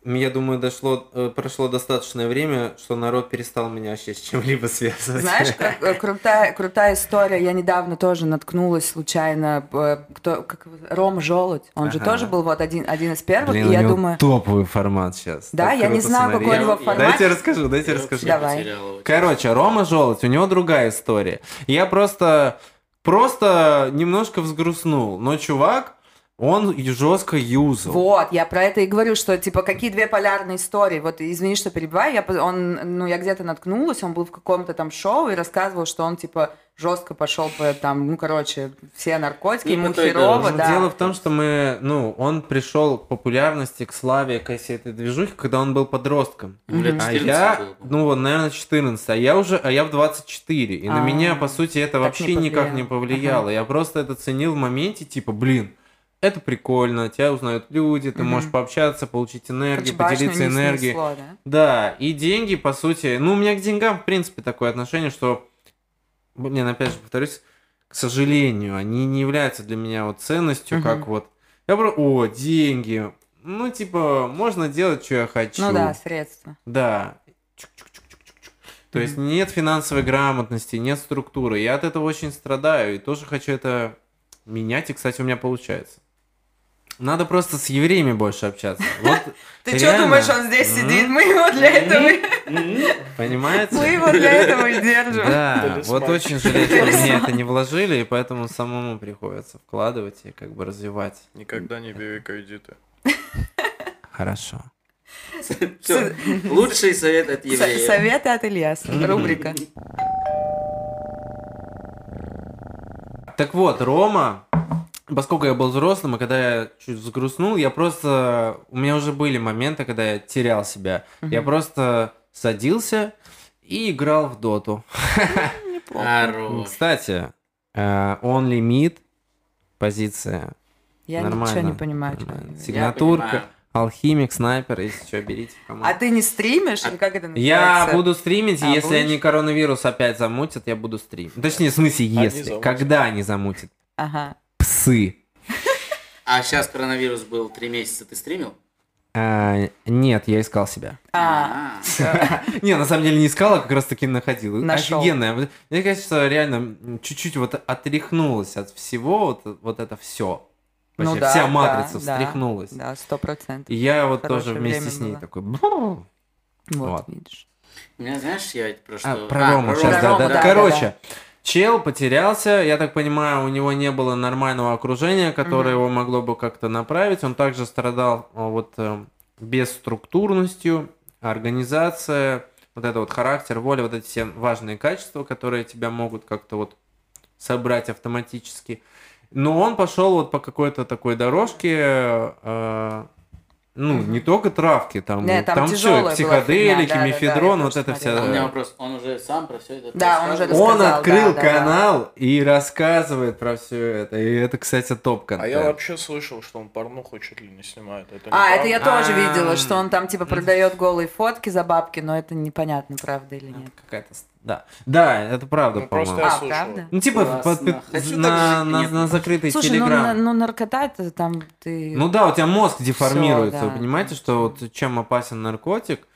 я думаю, дошло, э, прошло достаточное время, что народ перестал меня вообще с чем-либо связывать. Знаешь, как, э, крутая, крутая история. Я недавно тоже наткнулась случайно. э, Кто, как, Рома Желудь. Он же Ага. тоже был вот один, один из первых. Блин, и у я него думаю, топовый формат сейчас. Да, Так я не знаю, смотри. какой у него формат. Дайте я расскажу, дайте я расскажу. Давай. Короче, Рома Желудь, у него другая история. Я просто, просто немножко взгрустнул. Но чувак, он жестко юзал. Вот, я про это и говорю, что типа какие две полярные истории. Вот извини, что перебиваю, я, он, ну, я где-то наткнулась, он был в каком-то там шоу и рассказывал, что он типа жестко пошел по там, ну, короче, все наркотики, Ну, ему херово, дороге. да. Дело в том, что мы, ну, он пришел к популярности, к славе, к всей этой движухе, когда он был подростком. Лет А 14 я, ну вот, наверное, 14, а я уже, а я в 24. И на А, меня, по сути, это так вообще не никак не повлияло. повлияло. Я просто это ценил в моменте, типа, блин, это прикольно, тебя узнают люди, ты Мгм. можешь пообщаться, получить энергию, Короче, башню поделиться не энергией. снесло, да? Да, и деньги, по сути, ну, у меня к деньгам, в принципе, такое отношение, что, блин, опять же, повторюсь, к сожалению, они не являются для меня вот ценностью, Мгм. как вот, я про, о, деньги, ну, типа, можно делать, что я хочу. Ну да, средства. Да. Чук-чук-чук-чук-чук. То есть нет финансовой грамотности, нет структуры. Я от этого очень страдаю и тоже хочу это менять, и, кстати, у меня получается. Надо просто с евреями больше общаться. Вот Ты что думаешь, он здесь сидит? Мы его для этого... Понимаете? Мы его для этого и держим. Да, вот очень жалею, что мне это не вложили, и поэтому самому приходится вкладывать и как бы развивать. Никогда не бери кредиты. Хорошо. Лучший совет от еврея. Советы от Ильяса. Рубрика. Так вот, Рома, поскольку я был взрослым, и когда я чуть взгрустнул, я просто... У меня уже были моменты, когда я терял себя. Я просто садился и играл в доту. Хорош. Кстати, э, Only Mid позиция Я нормально. ничего не понимаю. Нормально. они- Сигнатурка, алхимик, снайпер, если что, берите команду. А ты не стримишь или как это Я называется? буду стримить, и А, если будешь? они коронавирус опять замутят, я буду стримить. Точнее, в смысле, если. замутят. Когда они замутят? Ага. Псы. А сейчас коронавирус был три месяца, ты стримил? А, нет, я искал себя. А, Не, на самом деле не искал, а как раз таки находил. Нашел. Офигенная. Мне кажется, что реально чуть-чуть вот отряхнулась от всего, вот, вот это все. Ну да, вся да, матрица да, встряхнулась. да, сто процентов. И я вот Хорошее тоже вместе с ней было. такой... Вот, Вот. видишь. У меня, знаешь, я про что... А, про Рому про сейчас, да, Рому, да. да, Короче, чел потерялся, я так понимаю, у него не было нормального окружения, которое его могло бы как-то направить. Он также страдал а, вот э, бесструктурностью, организация, вот это вот характер, воля, вот эти все важные качества, которые тебя могут как-то вот собрать автоматически. Но он пошел вот по какой-то такой дорожке, э, ну, не только травки, там, Не, там там, все, психоделики, фигня, да, да, да, мефедрон, вот это смотрела. А у меня вся... вопрос, он уже сам про все это Да, он уже рассказывал? Он рассказал, открыл да, да, да. канал и рассказывает про все это. И это, кстати, топ А я вообще слышал, что он порнуху чуть ли не снимает. Это А, это я тоже А. видела, что он там типа продает голые фотки за бабки, но это непонятно, правда или нет. Какая-то... Да. Да, это правда, Ну, просто по-моему. я А, правда? Ну, типа, Классно. под- под- Хочу так на, на, на закрытый Слушай, ну, телеграм. на- ну наркота это там ты... Ну да, у тебя мозг деформируется. Всё, Вы да. понимаете, что вот чем опасен наркотик?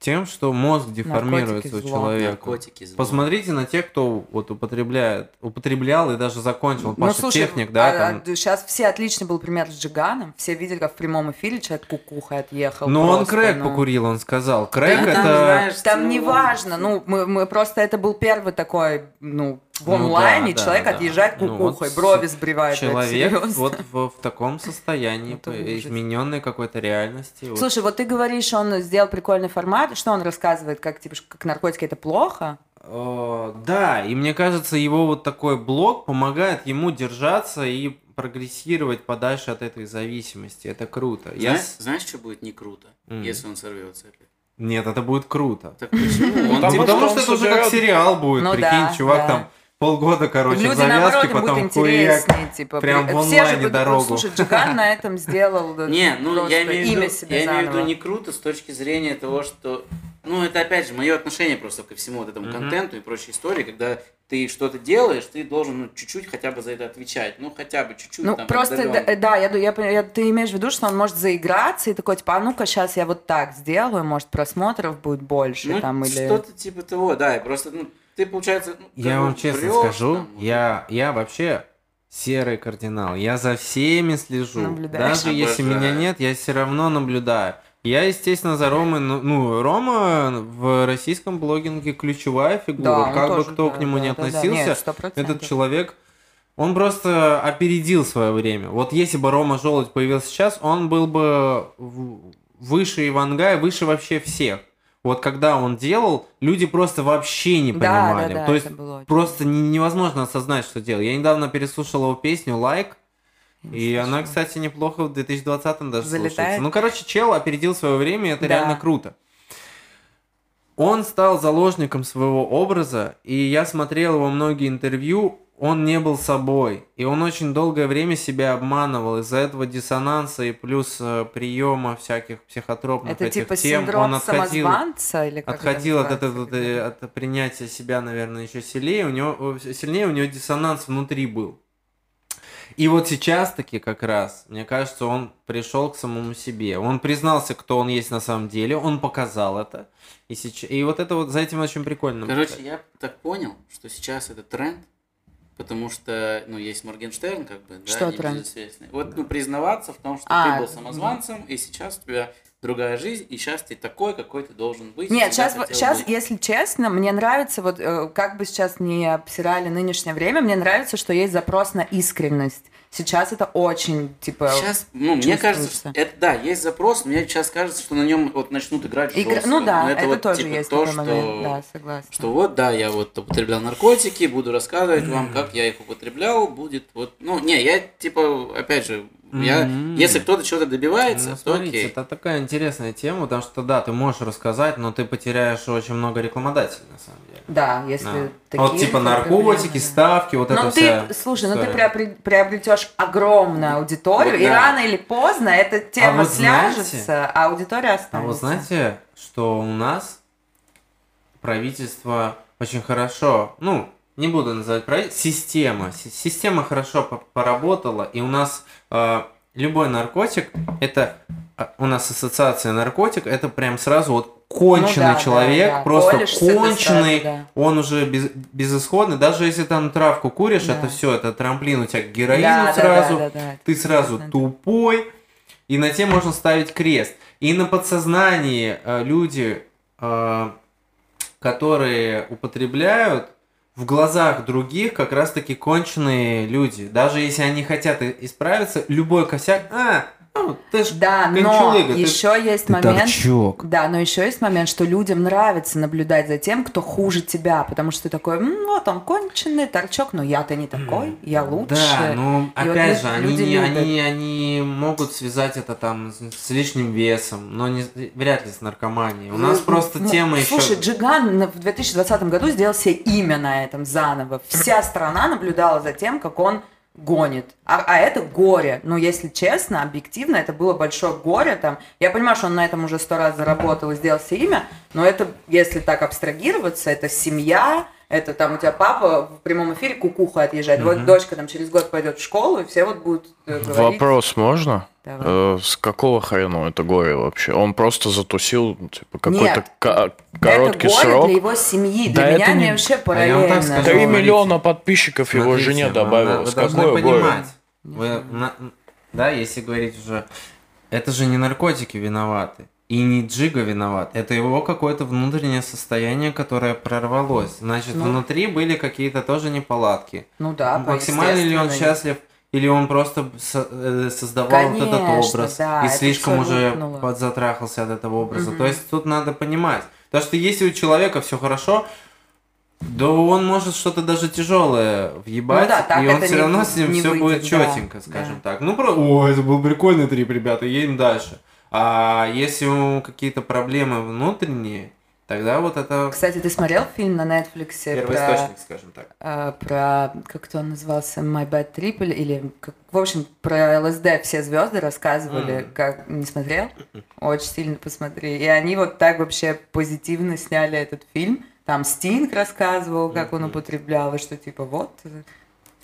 Тем, что мозг деформируется у зло. человека. Наркотики. зло. Посмотрите на тех, кто вот употребляет, употреблял и даже закончил. Ну, Паша слушай, Техник, да, там. сейчас все отличный был пример с Джиганом. Все видели, как в прямом эфире человек кукухой отъехал. Но он просто, крэк ну. покурил, он сказал. Крэк Да, это... там, знаешь, Там ну, не важно, ну, мы, мы просто это был первый такой, ну, в Ну онлайне да, да, человек да. отъезжает Ну вот кукухой, с- брови сбривает. это Человек серьезно. вот в, в таком состоянии, ужас. измененной какой-то реальности. вот. Слушай, вот ты говоришь, он сделал прикольный формат, что он рассказывает, как типа как наркотики это плохо? Э, да, и мне кажется, его вот такой блог помогает ему держаться и прогрессировать подальше от этой зависимости. Это круто. Знаешь, знаешь, что будет не круто, если он сорвется опять? Нет, это будет круто. Так почему? Он Потому что потому он что это уже как сериал будет, Ну прикинь, да, чувак да. там полгода, короче, Люди, в завязке, наоборот, потом хуяк. интереснее, типа. прям в все же онлайне будут- дорогу. Слушай, Джиган на этом сделал Не, ну я имею в имя виду, себе я имею в виду не круто с точки зрения того, что, ну это опять же мое отношение просто ко всему вот этому Мгм. контенту и прочей истории, когда ты что-то делаешь, ты должен ну, чуть-чуть хотя бы за это отвечать, ну хотя бы чуть-чуть. Ну, там, просто, да, да, я, я, я- ты имеешь в виду, что он может заиграться и такой, типа, а ну-ка, сейчас я вот так сделаю, может, просмотров будет больше, ну, там, или... что-то типа того, да, и просто, ну, ты, получается, ну, Я вам честно врёшь скажу, там, вот я, я вообще серый кардинал. Я за всеми слежу. Наблюдаешь. Даже если Обожаю. меня нет, я все равно наблюдаю. Я, естественно, за Ромой, ну, ну, Рома в российском блогинге ключевая фигура. Да, как бы кто да, к нему да, не да, да. относился, Нет, этот человек, он просто опередил свое время. Вот если бы Рома Желудь появился сейчас, он был бы выше Ивангая, выше вообще всех. Вот когда он делал, люди просто вообще не Да, понимали. да, да, То есть было просто не- невозможно осознать, что делал. Я недавно переслушал его песню «Лайк», и она, кстати, неплохо в 2020 даже Залетает? слушается. Ну, короче, чел опередил свое время, и это Да. реально круто. Он стал заложником своего образа, и я смотрел его многие интервью, он не был собой, и он очень долгое время себя обманывал. Из-за этого диссонанса и плюс э, приема всяких психотропных Это этих типа тем, синдром он отходил, самозванца или как это отходил от называется, этого когда- э, от принятия себя, наверное, еще сильнее. У него э, сильнее у него диссонанс внутри был. И вот сейчас таки как раз, мне кажется, он пришел к самому себе. Он признался, кто он есть на самом деле, он показал это. И, сейчас, и вот это вот за этим очень прикольно. Короче, я так понял, что сейчас это тренд Потому что, ну, есть Моргенштерн, как бы, да, Что небезызвестный. Вот, ну, признаваться в том, что А, ты был самозванцем, и сейчас у тебя другая жизнь, и сейчас ты такой, какой ты должен быть. Нет, сейчас, сейчас, быть. если честно, мне нравится, вот э, как бы сейчас не обсирали нынешнее время, мне нравится, что есть запрос на искренность. Сейчас это очень, типа... Сейчас, ну, мне кажется, это, да, есть запрос, мне сейчас кажется, что на нем вот начнут играть игра- жестко. Ну да, Но это, вот, тоже типа, есть то, такой что, момент, да, согласна. Что вот, да, я вот употреблял наркотики, буду рассказывать вам, как я их употреблял, будет вот, ну, не, я, типа, опять же, я, Мгм. если кто-то чего-то добивается, Ну, то смотрите, окей. это такая интересная тема, потому что да, ты можешь рассказать, но ты потеряешь очень много рекламодателей на самом деле. Да, если Да. такие вот типа наркотики, да. ставки, вот Но это ты, вся слушай, ну ты история. приобре- приобретешь огромную аудиторию, Вот и да. рано или поздно эта тема вот знаете- сляжется, а аудитория А останется. вот знаете, что у нас правительство очень хорошо, ну, не буду называть правительство, система, си- система хорошо по- поработала, и у нас э, любой наркотик, это а, у нас ассоциация наркотик, это прям сразу вот конченый Ну да, человек, да, да. просто Колешься ты конченый, сразу, да. он уже без, безысходный, даже если там травку куришь, Да. это все, это трамплин у тебя к героину Да, да, сразу, да, да, да, ты это сразу 100%. тупой, и на тем можно ставить крест. И на подсознании э, люди, э, которые употребляют, в глазах других как раз-таки конченые люди. Даже если они хотят исправиться, любой косяк, а, ну, ты ж Да, но кончулыга, ты- еще есть ты момент. торчок. Да, но еще есть момент, что людям нравится наблюдать за тем, кто хуже тебя, потому что ты такой, «М, вот он конченый торчок, но я-то не такой, я лучше. Да, ну И вот опять лю- же, они, люди любят. они, они могут связать это там с, лишним весом, но не, вряд ли с наркоманией. У нас Ну, просто ну, тема еще... Слушай, Джиган в 2020 году сделал себе имя на этом заново. Вся страна наблюдала за тем, как он гонит. А, а это горе. Ну, если честно, объективно, это было большое горе. Там. Я понимаю, что он на этом уже сто раз заработал и сделал себе имя, но это, если так абстрагироваться, это семья, это там у тебя папа в прямом эфире кукуха отъезжает. Вот дочка там через год пойдет в школу, и все вот будут э, говорить. Вопрос можно? Давай. Э, с какого хрена это горе вообще? Он просто затусил, типа, какой-то Нет. ка- короткий это горе срок. для его семьи. Для Да меня это они не- вообще А параллельно. Три Смотрите. миллиона подписчиков его Смотрите, жене вы- добавилось. Вы, Какое горе? понимать. Вы на- да, если говорить уже, это же не наркотики виноваты. И не Джига виноват. Это его какое-то внутреннее состояние, которое прорвалось. Значит, Ну. внутри были какие-то тоже неполадки. Ну да, Максимально ли он счастлив, или он просто со- э, создавал вот этот Конечно, образ да, и слишком уже рухнуло. подзатрахался от этого образа. Мгм. То есть тут надо понимать. Потому что если у человека все хорошо, да он может что-то даже тяжелое въебать, Ну да, и он все равно с ним все будет да, четенько, скажем да. так. Ну, про... о, это был прикольный трип, ребята, едем дальше. А если у какие-то проблемы внутренние, тогда вот это Кстати, ты смотрел фильм на Netflix про, первоисточник, скажем так. э, про, как это он назывался, My Bad Trip или, как- в общем, про ЛСД все звезды рассказывали, Мгм. как не смотрел? Очень сильно посмотри. И они вот так вообще позитивно сняли этот фильм. Там Стинг рассказывал, как он Мгм. употреблял, и что типа вот.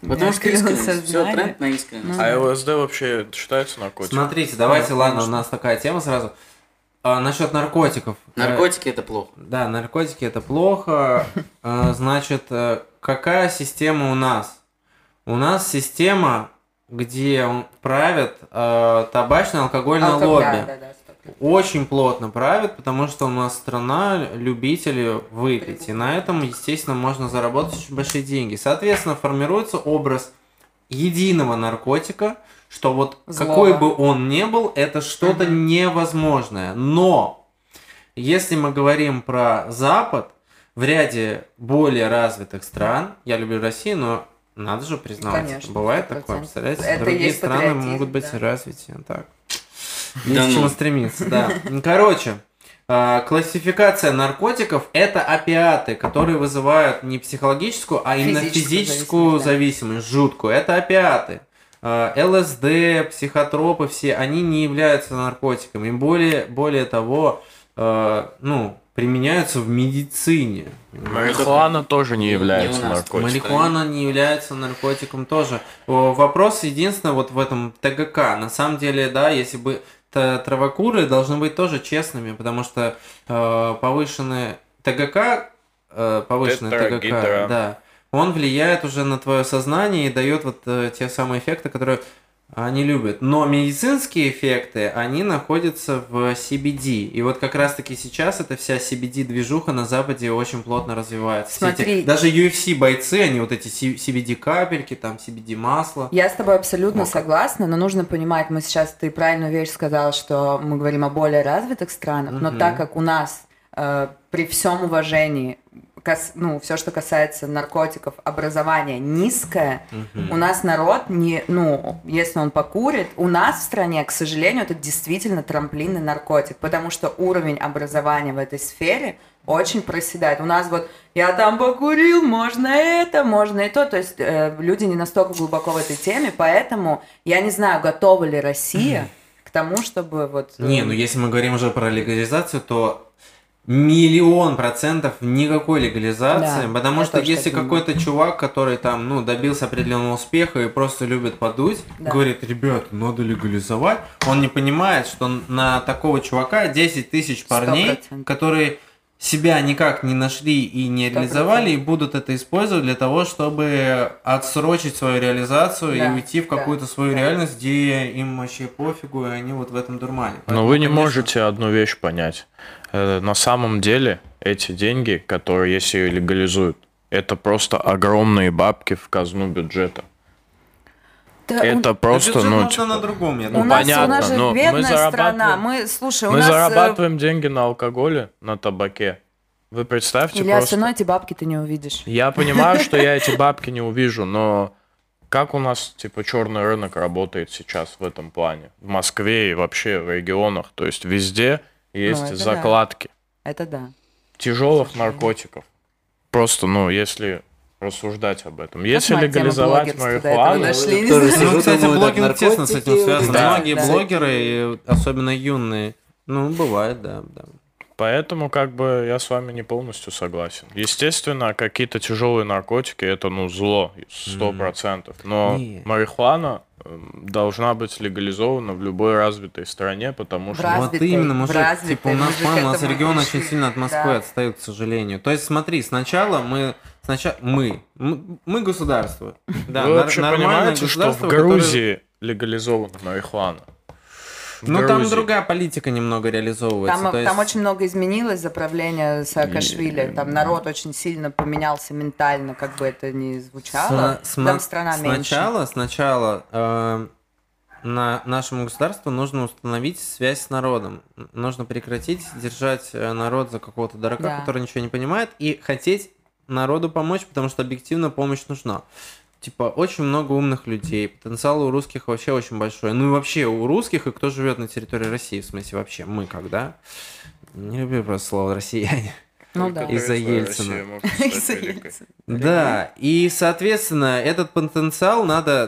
Потому что искренность. Все, тренд на искренность. Ну, А ЛСД вообще считается наркотиком? Смотрите, давайте, Ну, ладно, у нас такая тема сразу. А, насчет наркотиков. Э, Наркотики это плохо. Да, наркотики это плохо. Э, Значит, э, какая система у нас? У нас система, где правят э, табачно-алкогольное алкоголь, лобби. Очень плотно правят, потому что у нас страна любителей выпить. И на этом, естественно, можно заработать очень большие деньги. Соответственно, формируется образ единого наркотика, что вот Злого. какой бы он ни был, это что-то невозможное. Но если мы говорим про Запад, в ряде более развитых стран, я люблю Россию, но надо же признавать, Конечно, бывает 100%. такое, представляете? Это Другие страны могут быть да. развитие, так. Да Есть к ну. чему стремиться, да. Короче, а, классификация наркотиков это опиаты, которые вызывают не психологическую, а именно Физическую зависимость, да. жуткую. Это опиаты. А, ЛСД, психотропы все, они не являются наркотиками. Более, более того, а, ну, применяются в медицине. Марихуана тоже не Не- не является нас. наркотиком. Марихуана не является наркотиком тоже. Вопрос единственное вот в этом ТГК. На самом деле, да, если бы травокуры должны быть тоже честными, потому что э, повышенные ТГК, э, повышенный ТГК, Тетрагидро. да, он влияет уже на твое сознание и дает вот э, те самые эффекты, которые они любят. Но медицинские эффекты, они находятся в CBD. И вот как раз-таки сейчас эта вся CBD-движуха на Западе очень плотно развивается. Смотри. эти- даже UFC-бойцы, они вот эти CBD-капельки, там CBD-масло. Я с тобой абсолютно Ну, как? согласна, но нужно понимать, мы сейчас, ты правильную вещь сказал, что мы говорим о более развитых странах, но Мгм. так как у нас э, при всем уважении, кас- ну, все, что касается наркотиков, образование низкое, у нас народ не, ну, если он покурит, у нас в стране, к сожалению, это действительно трамплинный наркотик, потому что уровень образования в этой сфере очень проседает. У нас вот я там покурил, можно это, можно и то. То есть э, люди не настолько глубоко в этой теме, поэтому я не знаю, готова ли Россия к тому, чтобы вот... э, Не, ну если мы говорим уже про легализацию, то миллион процентов никакой легализации, Да, потому что если какой-то чувак, который там, ну, добился определенного успеха и просто любит подуть, Да. говорит, ребят, надо легализовать, он не понимает, что на такого чувака 10 тысяч парней, 100%. которые себя никак не нашли и не 100%. реализовали, и будут это использовать для того, чтобы отсрочить свою реализацию Да, и уйти в да, какую-то свою да. реальность, где им вообще пофигу, и они вот в этом дурмане. Но вы не Поэтому, конечно, можете одну вещь понять. Э, На самом деле эти деньги, которые если легализуют, это просто огромные бабки в казну бюджета. Да, у- Это просто, бюджет ну, можно типа, на другом, я у, думаю. нас, у понятно, нас же но мы бедная страна. зарабатываем- Мы, слушай, у мы нас... э, зарабатываем деньги на алкоголе, на табаке. Вы представьте Илья, просто. все равно эти бабки ты не увидишь. Я понимаю, что я эти бабки не увижу, но как у нас, типа, черный рынок работает сейчас в этом плане? В Москве и вообще в регионах. То есть везде есть Ну, это да. закладки Это да. тяжелых наркотиков. Просто, ну, если рассуждать об этом. Если легализовать марихуану, дошли? Не Тоже знаю. Ну, кстати, блогинг тесно с этим связан. да, Многие да. блогеры, и особенно юные, ну, бывает, да, да. Поэтому как бы я с вами не полностью согласен. Естественно, какие-то тяжелые наркотики это ну зло, сто процентов. Но Не. марихуана эм, должна быть легализована в любой развитой стране, потому что раз- Вот Развитой, именно, мужик, развитой, типа у нас, мы же к понял, у нас регион пришли. очень сильно от Москвы Да. отстает, к сожалению. То есть смотри, сначала мы, сначала мы, мы государство. Да, вы вообще понимаете, что в государство, которое- Грузии легализована марихуана? В Ну там Грузии. другая политика немного реализовывается. Там, есть- там очень много изменилось за правления Саакашвили. Там народ очень сильно поменялся ментально, как бы это ни звучало. Сна- Там страна меньше. Сначала, сначала э, на нашему государству нужно установить связь с народом. Нужно прекратить держать э, народ за какого-то дурака, Да. который ничего не понимает, и хотеть народу помочь, потому что объективно помощь нужна. Типа, очень много умных людей, потенциал у русских вообще очень большой. Ну и вообще у русских, и кто живет на территории России, в смысле вообще, мы когда? Не люблю просто слово россияне. Ну да. Из-за Ельцина. Из-за. Ельцина. Да, и, соответственно, этот потенциал надо,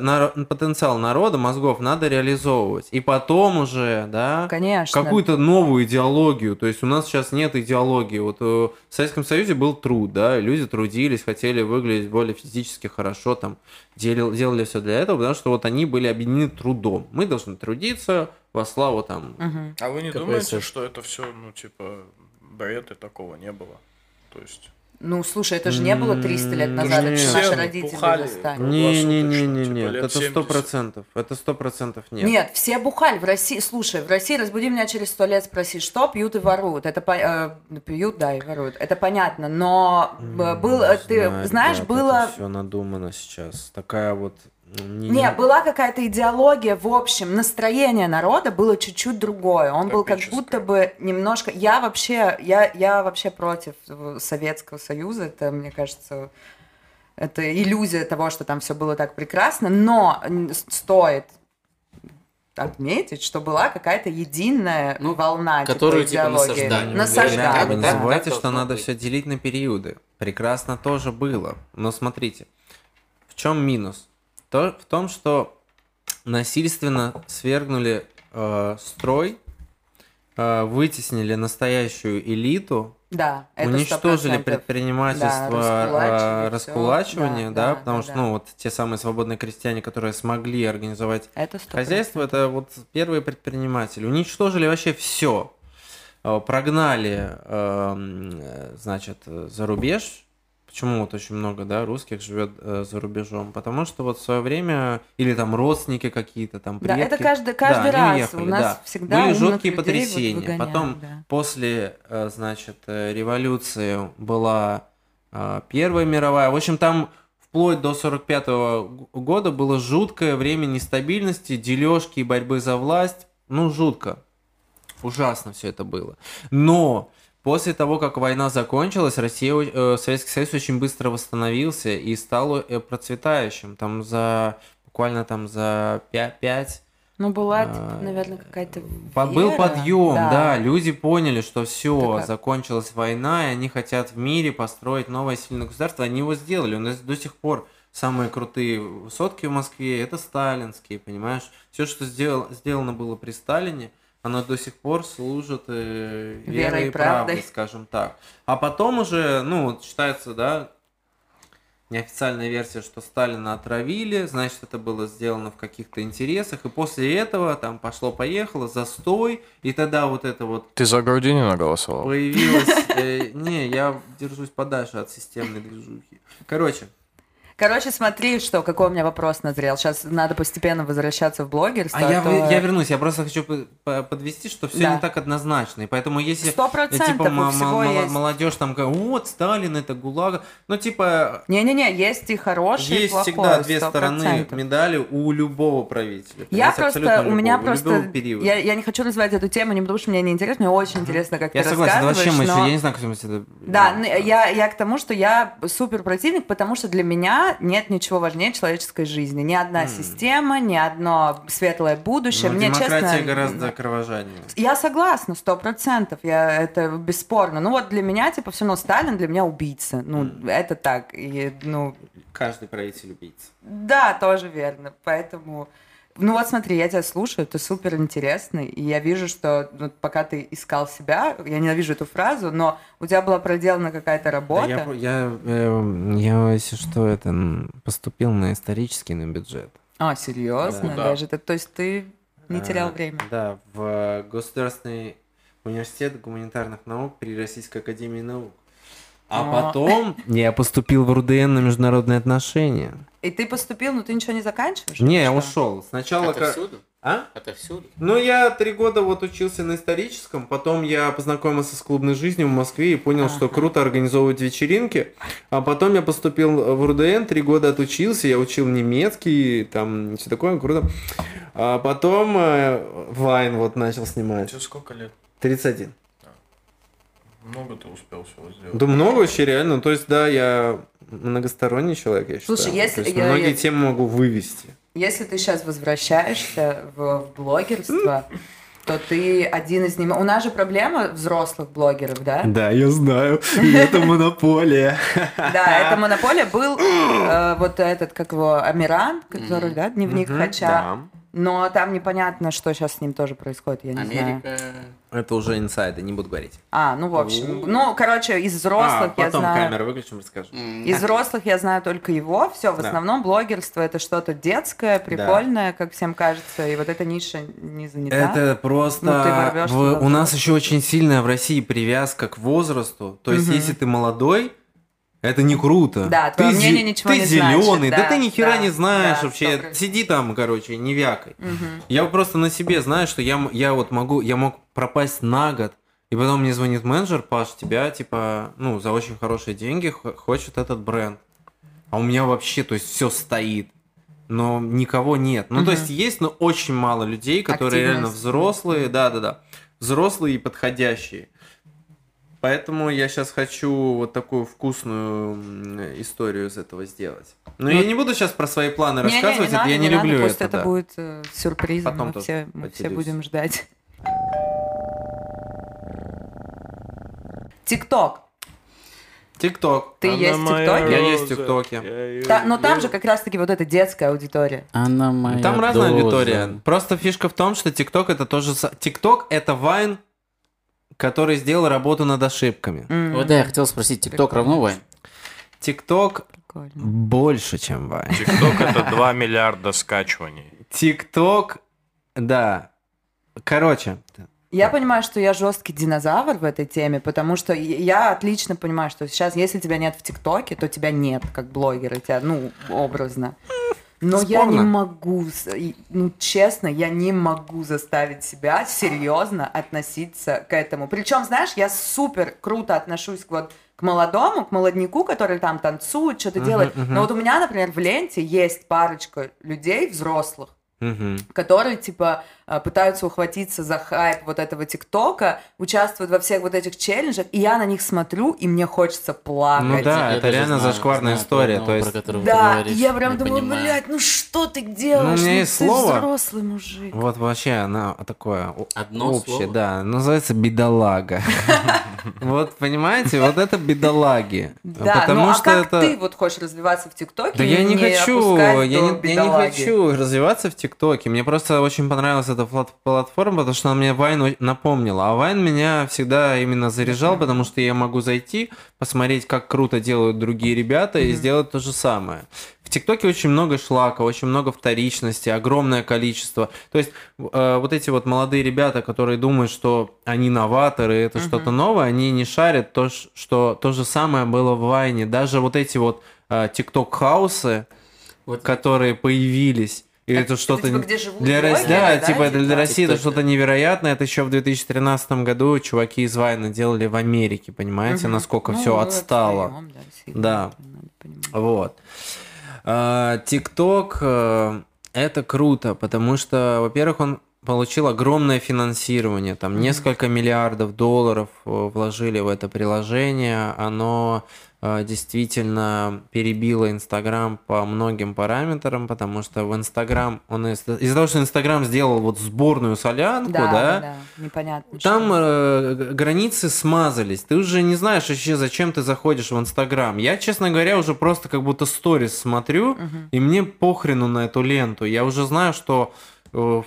потенциал народа, мозгов надо реализовывать. И потом уже, да, Конечно. какую-то новую идеологию. То есть у нас сейчас нет идеологии. Вот э, в Советском Союзе был труд, да, люди трудились, хотели выглядеть более физически хорошо, там, делали, делали все для этого, потому что вот они были объединены трудом. Мы должны трудиться во славу там Мгм. А вы не КПСС. думаете, что это все, ну, типа, бред и такого не было? То есть... Ну, слушай, это же не было 300 лет М, назад, это же наши родители застали. Ну, Не-не-не-не, типа, нет, лет это сто 70. процентов. Это сто процентов нет. Нет, все бухали в России. Слушай, в России разбуди меня через сто лет, спроси, что пьют и воруют. Это э, пьют, да, и воруют. Это понятно. Но э, было, ты знаешь, было. все надумано сейчас. Такая вот. Не- Не, была какая-то идеология, в общем, настроение народа было чуть-чуть другое. Он был как будто бы немножко... Я вообще, я, я вообще против Советского Союза. Это, мне кажется, это иллюзия того, что там все было так прекрасно. Но стоит отметить, что была какая-то единая Ну, волна типа, которую, типа, идеологии. насаждали. Насаждали, вы не так, забывайте, так что надо быть. все делить на периоды. Прекрасно тоже было. Но смотрите, в чем минус? То, в том, что насильственно свергнули э, строй, э, вытеснили настоящую элиту, Да, это уничтожили 100%. предпринимательство, Да, э, раскулачивание, Да, да, да, потому да, что, да. ну, вот те самые свободные крестьяне, которые смогли организовать Это 100%. Хозяйство это вот первые предприниматели. Уничтожили вообще все. Прогнали, эм, э, значит, за рубеж. Почему вот очень много, да, русских живет э, за рубежом? Потому что вот в свое время, или там родственники какие-то, там Да, предки. это каждый, каждый да, раз. уехали, У нас да. всегда Были жуткие людей вот потрясения. выгоняют, Потом да. после, э, значит, э, революции была э, Первая мировая. В общем, там вплоть до 45 года было жуткое время нестабильности, дележки и борьбы за власть. Ну, жутко. Ужасно все это было. Но после того, как война закончилась, Россия, э, Советский Союз очень быстро восстановился и стал э, процветающим. Там за буквально там за 5, Ну, была, А, наверное, какая-то по- Был вера, подъем, да. да. люди поняли, что все, Это как? закончилась война, и они хотят в мире построить новое сильное государство. Они его сделали. У нас до сих пор самые крутые высотки в Москве это сталинские, понимаешь? Все, что сделал, сделано было при Сталине, оно до сих пор служит э, верой, Верой и правдой, правдой. скажем так. А потом уже, ну, вот считается, да, неофициальная версия, что Сталина отравили, значит, это было сделано в каких-то интересах, и после этого там пошло-поехало, застой, и тогда вот это вот Ты за Грудинина голосовал? появилось... э, не, я держусь подальше от системной движухи. Короче, Короче, смотри, что, какой у меня вопрос назрел. Сейчас надо постепенно возвращаться в блогерство. а я, то- я вернусь, я просто хочу по- по- подвести, что все Да. не так однозначно, и поэтому если... Типа мо- всего мо- есть. молодежь там говорит, вот, Сталин это ГУЛАГ. Ну, типа, Не-не-не, есть и хороший, и есть плохой, всегда две 100%. стороны медали у любого правителя. Я просто, у меня любого, просто, я, я не хочу развивать эту тему, не потому что мне не интересно, мне очень интересно, как Я ты согласен, да вообще мы рассказываешь, еще, но- я не знаю, как это... Да, я, я к тому, что я супер противник, потому что для меня нет ничего важнее человеческой жизни. Ни одна М. система, ни одно светлое будущее. но Мне демократия честно... гораздо кровожаднее. Я согласна, сто процентов, я это бесспорно. Ну вот для меня, типа, все равно Сталин для меня убийца. Ну, это так. И, ну, Каждый правитель убийца. да, тоже верно. Поэтому... Ну вот смотри, я тебя слушаю, ты супер интересный, и я вижу, что вот пока ты искал себя, я ненавижу эту фразу, но у тебя была проделана какая-то работа. Да я, я, э, я, если что, это поступил на исторический на бюджет. А, серьезно? Да. Даже так, то есть ты не терял А, время. Да, в Государственный университет гуманитарных наук при Российской академии наук. А А. потом я поступил в РУДН на международные отношения. И ты поступил, но ты ничего не заканчиваешь? Не, я Что? ушел. Сначала... Отовсюду? А? Отовсюду? Ну, я три года вот учился на историческом, потом я познакомился с клубной жизнью в Москве и понял, что Ага. круто организовывать вечеринки. А потом я поступил в РУДН, три года отучился, я учил немецкий, там все такое круто. А потом э, Вайн вот начал снимать. Тебе сколько лет? 31. Много ты успел всего сделать? Да много вообще реально. То есть, да, я многосторонний человек, я считаю. Слушай, если То есть, я- многие я- темы могу вывести. Если ты сейчас возвращаешься в, в блогерство, то ты один из них. У нас же проблема взрослых блогеров, да? Да, я знаю. И это монополия. Да, это монополия был э, вот этот, как его, Амиран, который, да, дневник Хача. Да. Но там непонятно, что сейчас с ним тоже происходит, я не знаю. Америка... Это уже инсайды, не буду говорить. А, ну в общем. Ну, короче, из взрослых а, я потом знаю. камеру выключим, расскажу. Из взрослых я знаю только его. Все, в Да. основном блогерство это что-то детское, прикольное, как всем кажется, и вот эта ниша не занята. Это просто... Ну, ты в- у нас еще очень сильная в России привязка к возрасту. То есть, если ты молодой, это не круто. Да, ты твое зе- мнение ничего ты не значит, зеленый, да, да, ты ни хера да, не знаешь да, вообще. 100%. Сиди там, короче, не вякай. Мгм. Я просто на себе знаю, что я, я вот могу, я мог пропасть на год, и потом мне звонит менеджер, Паш, тебя, типа, ну, за очень хорошие деньги хочет этот бренд. А у меня вообще, то есть, все стоит. Но никого нет. Ну, то Мгм. есть, есть, но очень мало людей, которые реально Активность. взрослые, да-да-да, взрослые и подходящие. Поэтому я сейчас хочу вот такую вкусную историю из этого сделать. Но Ну, я не буду сейчас про свои планы не рассказывать, это надо, я не, надо, люблю пусть это. это да. будет э, сюрпризом, Потом мы, все, мы все будем ждать. ТикТок. Тикток. Ты есть в ТикТоке? Я есть в ТикТоке. Та- но там же как раз-таки вот эта детская аудитория. Она моя Там разная доза. аудитория. Просто фишка в том, что ТикТок это тоже... ТикТок это Вайн, который сделал работу над ошибками. М, Вот да, я хотел спросить, ТикТок равно Вайн? ТикТок больше, чем Вайн. ТикТок это 2 миллиарда скачиваний. ТикТок, да. Короче, Я понимаю, что я жесткий динозавр в этой теме, потому что я отлично понимаю, что сейчас, если тебя нет в ТикТоке, то тебя нет как блогера, тебя, ну, образно. Но я не Спорно. могу, ну, честно, я не могу заставить себя серьезно относиться к этому. Причем, знаешь, я супер круто отношусь к вот к молодому, к молодняку, который там танцует, что-то делает. Но вот у меня, например, в ленте есть парочка людей взрослых, Мгм. которые, типа, пытаются ухватиться за хайп вот этого ТикТока, участвуют во всех вот этих челленджах, и я на них смотрю, и мне хочется плакать. Ну да, Я это реально знаю- зашкварная знаю история, одного, то есть- про Да, и говоришь, я прям думаю, понимаю. блядь, ну что ты делаешь? у меня Ну есть ты слово. взрослый мужик. Вот вообще она такое Одно общее, слово? да, называется бедолага. Вот понимаете, вот это бедолаги. Да, Потому ну а что как это... ты вот хочешь развиваться в ТикТоке? Да я не хочу, я не, я не хочу развиваться в ТикТоке. Мне просто очень понравилась эта плат- платформа, потому что она мне Вайн напомнила. А Вайн меня всегда именно заряжал, потому что я могу зайти, посмотреть, как круто делают другие ребята, и сделать то же самое. В ТикТоке очень много шлака, очень много вторичности, огромное количество. То есть э, вот эти вот молодые ребята, которые думают, что они новаторы, это что-то новое, они не шарят то, что то же самое было в Вайне. Даже вот эти вот э, ТикТок-хаусы, Вот которые появились. И это это что-то типа, не- где живут для России, блогеры, да, да, типа для типа? России это TikTok, что-то невероятное. Это еще в 2013 году чуваки из Вайна делали в Америке, понимаете, Мгм. насколько Ну, все отстало. отстаём, да, Да. Вот. А, ТикТок э, это круто, потому что, во-первых, он получил огромное финансирование, там несколько миллиардов долларов э, вложили в это приложение, оно действительно перебило Инстаграм по многим параметрам, потому что в Инстаграм, он из- из-за того, что Инстаграм сделал вот сборную солянку, Да, да, да, непонятно. там э, границы смазались. Ты уже не знаешь вообще, зачем ты заходишь в Инстаграм. Я, честно говоря, уже просто как будто сторис смотрю, Мгм. и мне похрену на эту ленту. Я уже знаю, что э, в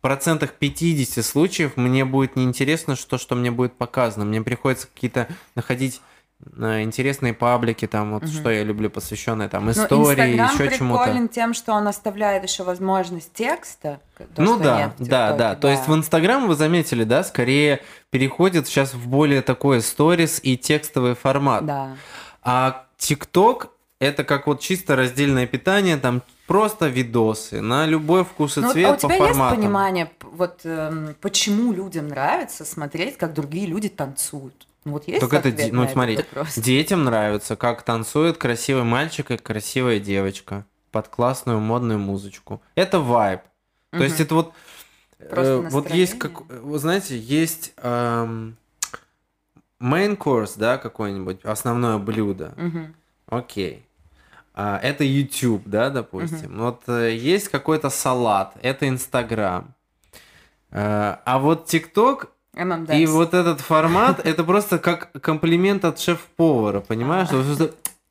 процентах 50 случаев мне будет неинтересно, что, что мне будет показано. Мне приходится какие-то находить интересные паблики, там вот Мгм. что я люблю, посвященные там Ну, истории, Инстаграм еще чему-то. приколен тем, что он оставляет еще возможность текста. то, ну да, да, ТикТоке, да. То есть в Инстаграм вы заметили, да, скорее переходит сейчас в более такой сторис и текстовый формат. Да. А ТикТок это как вот чисто раздельное питание, там просто видосы на любой вкус и Ну, вот, цвет а у по тебя есть понимание, вот эм, почему людям нравится смотреть, как другие люди танцуют? Вот есть Так это ну, смотри? Детям нравится, как танцует красивый мальчик и красивая девочка под классную модную музычку. Это вайб. То есть это вот э, вот есть как вы знаете есть эм, main course, да, какое-нибудь основное блюдо. Мгм. Окей. А, это YouTube, да, допустим. Вот э, есть какой-то салат, это Инстаграм. Э, а вот TikTok ММД. и вот этот формат, это просто как комплимент от шеф-повара, понимаешь?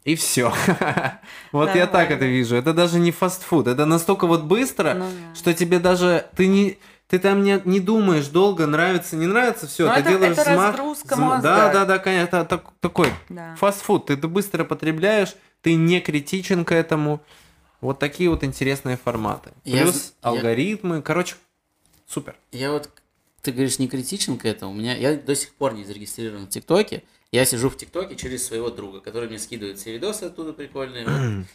И все. Вот я так это вижу. Это даже не фастфуд. Это настолько вот быстро, Ну что тебе даже ты не ты там не, не думаешь долго, нравится, не нравится, все, Ну, ты это- делаешь это взмах, разгрузка взм- мозга. Да, да, да, конечно, это так- такой Да. фастфуд. Ты это быстро потребляешь, ты не критичен к этому. Вот такие вот интересные форматы. Я Плюс я- алгоритмы, короче, супер. Я вот, ты говоришь, не критичен к этому. У меня, я до сих пор не зарегистрирован в ТикТоке. Я сижу в ТикТоке через своего друга, который мне скидывает все видосы оттуда прикольные. Вот.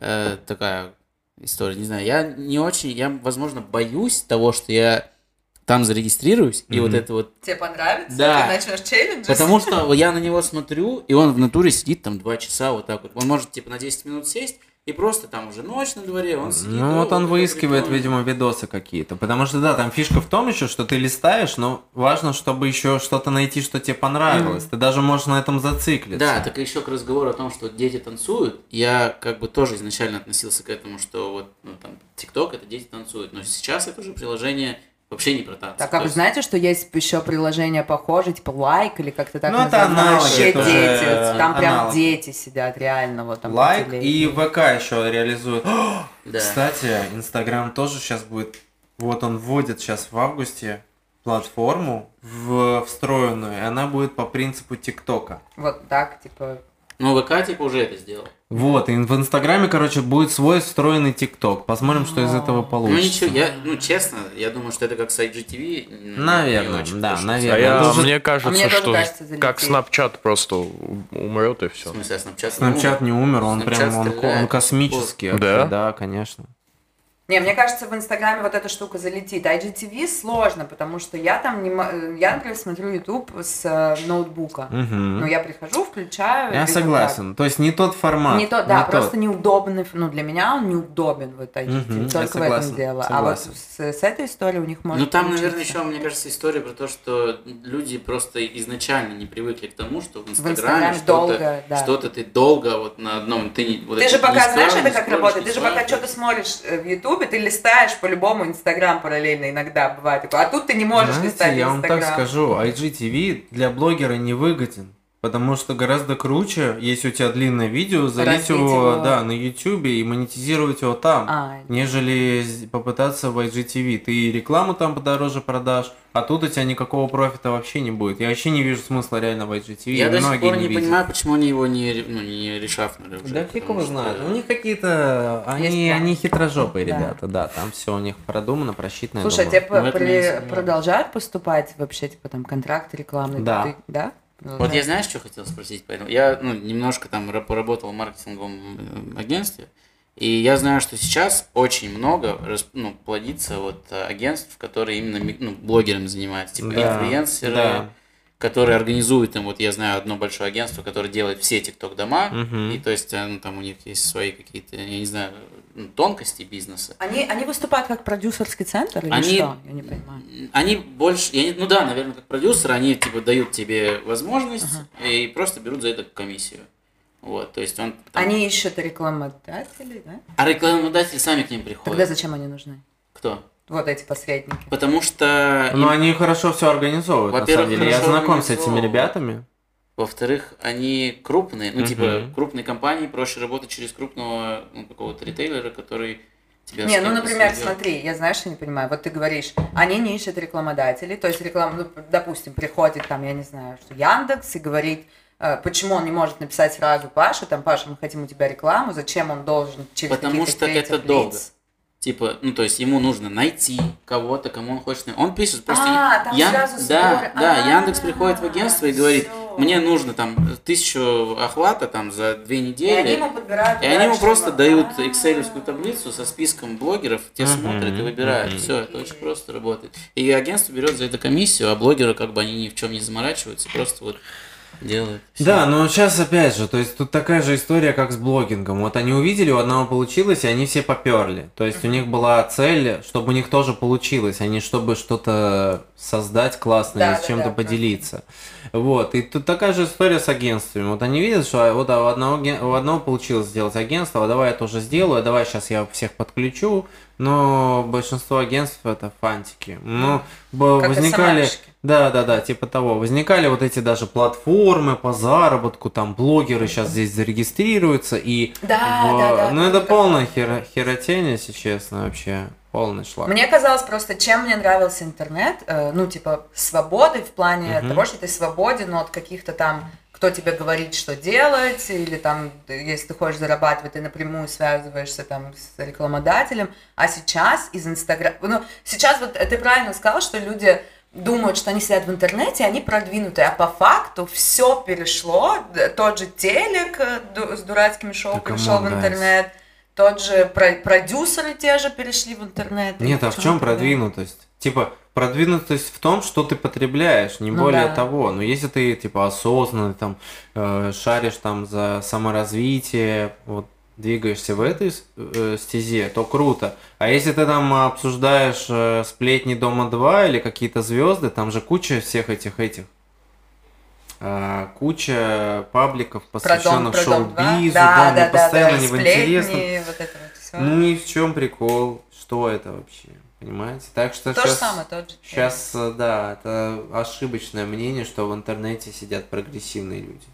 Э, такая история. Не знаю, я не очень, я, возможно, боюсь того, что я там зарегистрируюсь, и вот это вот Тебе понравится? Да. Ты начнешь челлендж? Потому что я на него смотрю, и он в натуре сидит там два часа вот так вот. Он может типа на 10 минут сесть, и просто там уже ночь на дворе, он сидит. Ну «О, вот он выискивает, прикольно». видимо, видосы какие-то. Потому что, да, там фишка в том еще, что ты листаешь, но важно, чтобы еще что-то найти, что тебе понравилось. Ты даже можешь на этом зациклиться. Да, так еще к разговору о том, что дети танцуют, я как бы тоже изначально относился к этому, что вот, ну там, ТикТок это дети танцуют, но сейчас это уже приложение вообще не про танцы. Так, а вы есть- знаете, что есть еще приложение похожее, типа лайк или как-то так Ну, это аналоги, Вообще это дети. уже Там прям аналоги. дети сидят, реально, вот там. Лайк и ВК еще реализует. Да. Кстати, Инстаграм тоже сейчас будет... Вот он вводит сейчас в августе платформу в встроенную, и она будет по принципу ТикТока. Вот так, типа, Но ВК типа уже это сделал. Вот, и в Инстаграме, короче, будет свой встроенный ТикТок. Посмотрим, что из этого Ну получится. ничего, я, ну честно, я думаю, что это как с IGTV. ну, Наверное, очень да, наверное. А я, уже- мне кажется, А мне что кажется, как Snapchat просто умрет и В все. смысле, а Snapchat? Снапчат не умер, он Snapchat прям, он, он космический. Да? Да, конечно. Не, мне кажется, в Инстаграме вот эта штука залетит. А IGTV сложно, потому что я там не... мо- Я, например, смотрю YouTube с э, ноутбука. Мгм. Ну, я прихожу, включаю. Я согласен. То есть не тот так. формат. Не то, да, не просто тот. неудобный. Ну, для меня он неудобен, вот IGTV. Я Только в этом дело. согласен. А вот с, с этой историей у них может Ну там, получиться. наверное, еще, мне кажется, история про то, что люди просто изначально не привыкли к тому, что в Инстаграме Инстаграме что-то, долго, да. что-то ты долго вот на одном, ты не, вот Ты же пока, знаешь, это как работает? Ты же пока что-то смотришь э, в Ютубе, ты листаешь по-любому Инстаграм параллельно иногда бывает такое. А тут ты не можешь Знаете, листать я вам так Инстаграм. скажу, IGTV для блогера не выгоден. Потому что гораздо круче, если у тебя длинное видео, залить его, его. да, на YouTube и монетизировать его там, А, нежели попытаться в IGTV. Ты и рекламу там подороже продашь, а тут у тебя никакого профита вообще не будет. Я вообще не вижу смысла реально в IGTV. Я и до сих пор не видят. понимаю, почему они его не, ну, не решафнули уже. Да фиг его что- знает. У них какие-то... Они, они хитрожопые Да. ребята, да. Там все у них продумано, просчитано. Слушай, а тебе этом при- не продолжают поступать вообще, типа, там, контракты рекламные? Да. Ты- да? Вот я знаешь, что хотел спросить? Поэтому я ну, немножко там ра- поработал в маркетинговом э, агентстве, и я знаю, что сейчас очень много ну, плодится вот э, агентств, которые именно ну, блогерами занимаются, типа Да, инфлюенсеры, да. которые организуют им, вот я знаю одно большое агентство, которое делает все тикток дома, Мгм. и то есть э, ну, там у них есть свои какие-то, я не знаю, ну, тонкости бизнеса. Они, они выступают как продюсерский центр или Они- что? Я не понимаю. Они больше, я не- ну да, наверное, как продюсеры, они типа дают тебе возможность и просто берут за это комиссию. Вот, то есть он... там- Они ищут рекламодателей, да? А рекламодатели сами к ним приходят. Тогда зачем они нужны? Кто? Вот эти посредники. Потому что, Ну, им- они хорошо все организовывают, на Во-первых, самом деле. Я знаком с этими ребятами. Во-вторых, они крупные, ну, Мгм. типа, крупные компании, проще работать через крупного, ну, какого-то ритейлера, который тебя... Не, ну, например, сведёт. смотри, я знаешь, что не понимаю. Вот ты говоришь, они не ищут рекламодателей, то есть реклама, ну, допустим, приходит там, я не знаю, что Яндекс и говорит, э, почему он не может написать сразу Паше, там, Паша, мы хотим у тебя рекламу, зачем он должен через Потому что это долго. лиц? Типа, ну, то есть ему нужно найти кого-то, кому он хочет... Он пишет просто... А, там Ян- сразу Да, да, А, Яндекс приходит в агентство и говорит, всё. мне нужно там тысячу охвата там за две И недели. они ему подбирают И они ему просто дают экселевскую таблицу со списком блогеров, те смотрят и выбирают. Все, это очень просто работает. И агентство берет за это комиссию, а блогеры как бы они ни в чем не заморачиваются, просто вот делают. Всё. Да, но сейчас опять же, то есть тут такая же история, как с блогингом. Вот они увидели, у одного получилось, и они все поперли. То есть у них была цель, чтобы у них тоже получилось, а не чтобы что-то создать классное, Да, с да, чем-то да, поделиться. Вот, и тут такая же история с агентствами. Вот они видят, что вот а, у одного, у одного получилось сделать агентство, а давай я тоже сделаю, а давай сейчас я всех подключу. Но большинство агентств это фантики. Ну, Как возникали... Да, да, да, типа того. Возникали вот эти даже платформы по заработку, там блогеры сейчас здесь зарегистрируются и... Да, в- да, да. Ну это полная херо- херотень, если честно, вообще. Полный шлак. Мне казалось просто, чем мне нравился интернет, э, ну, типа, свободы в плане Мгм. того, что ты свободен от каких-то там, кто тебе говорит, что делать, или там, если ты хочешь зарабатывать, ты напрямую связываешься там с рекламодателем, а сейчас из Инстаграма, ну, сейчас вот э, ты правильно сказал, что люди думают, что они сидят в интернете, они продвинутые, а по факту все перешло, д- тот же телек э, с дурацкими шоу Да перешел в интернет, тот же про- продюсеры те же перешли в интернет. Нет, а в чем продвинутость? Типа, продвинутость в том, что ты потребляешь, не Ну более да. того. Но если ты, типа, осознанный, там, э, шаришь там за саморазвитие, вот, двигаешься в этой э, стезе, то круто. А если ты там обсуждаешь э, сплетни Дома 2 или какие-то звезды, там же куча всех этих этих куча пабликов, посвященных про дом 2. шоу-бизу, да, да, да, да, постоянно да, не в интересном. вот вот. Ну и в чем прикол? Что это вообще? Понимаете? Так что То же сейчас, самое, тот же. сейчас, да, это ошибочное мнение, что в интернете сидят прогрессивные люди.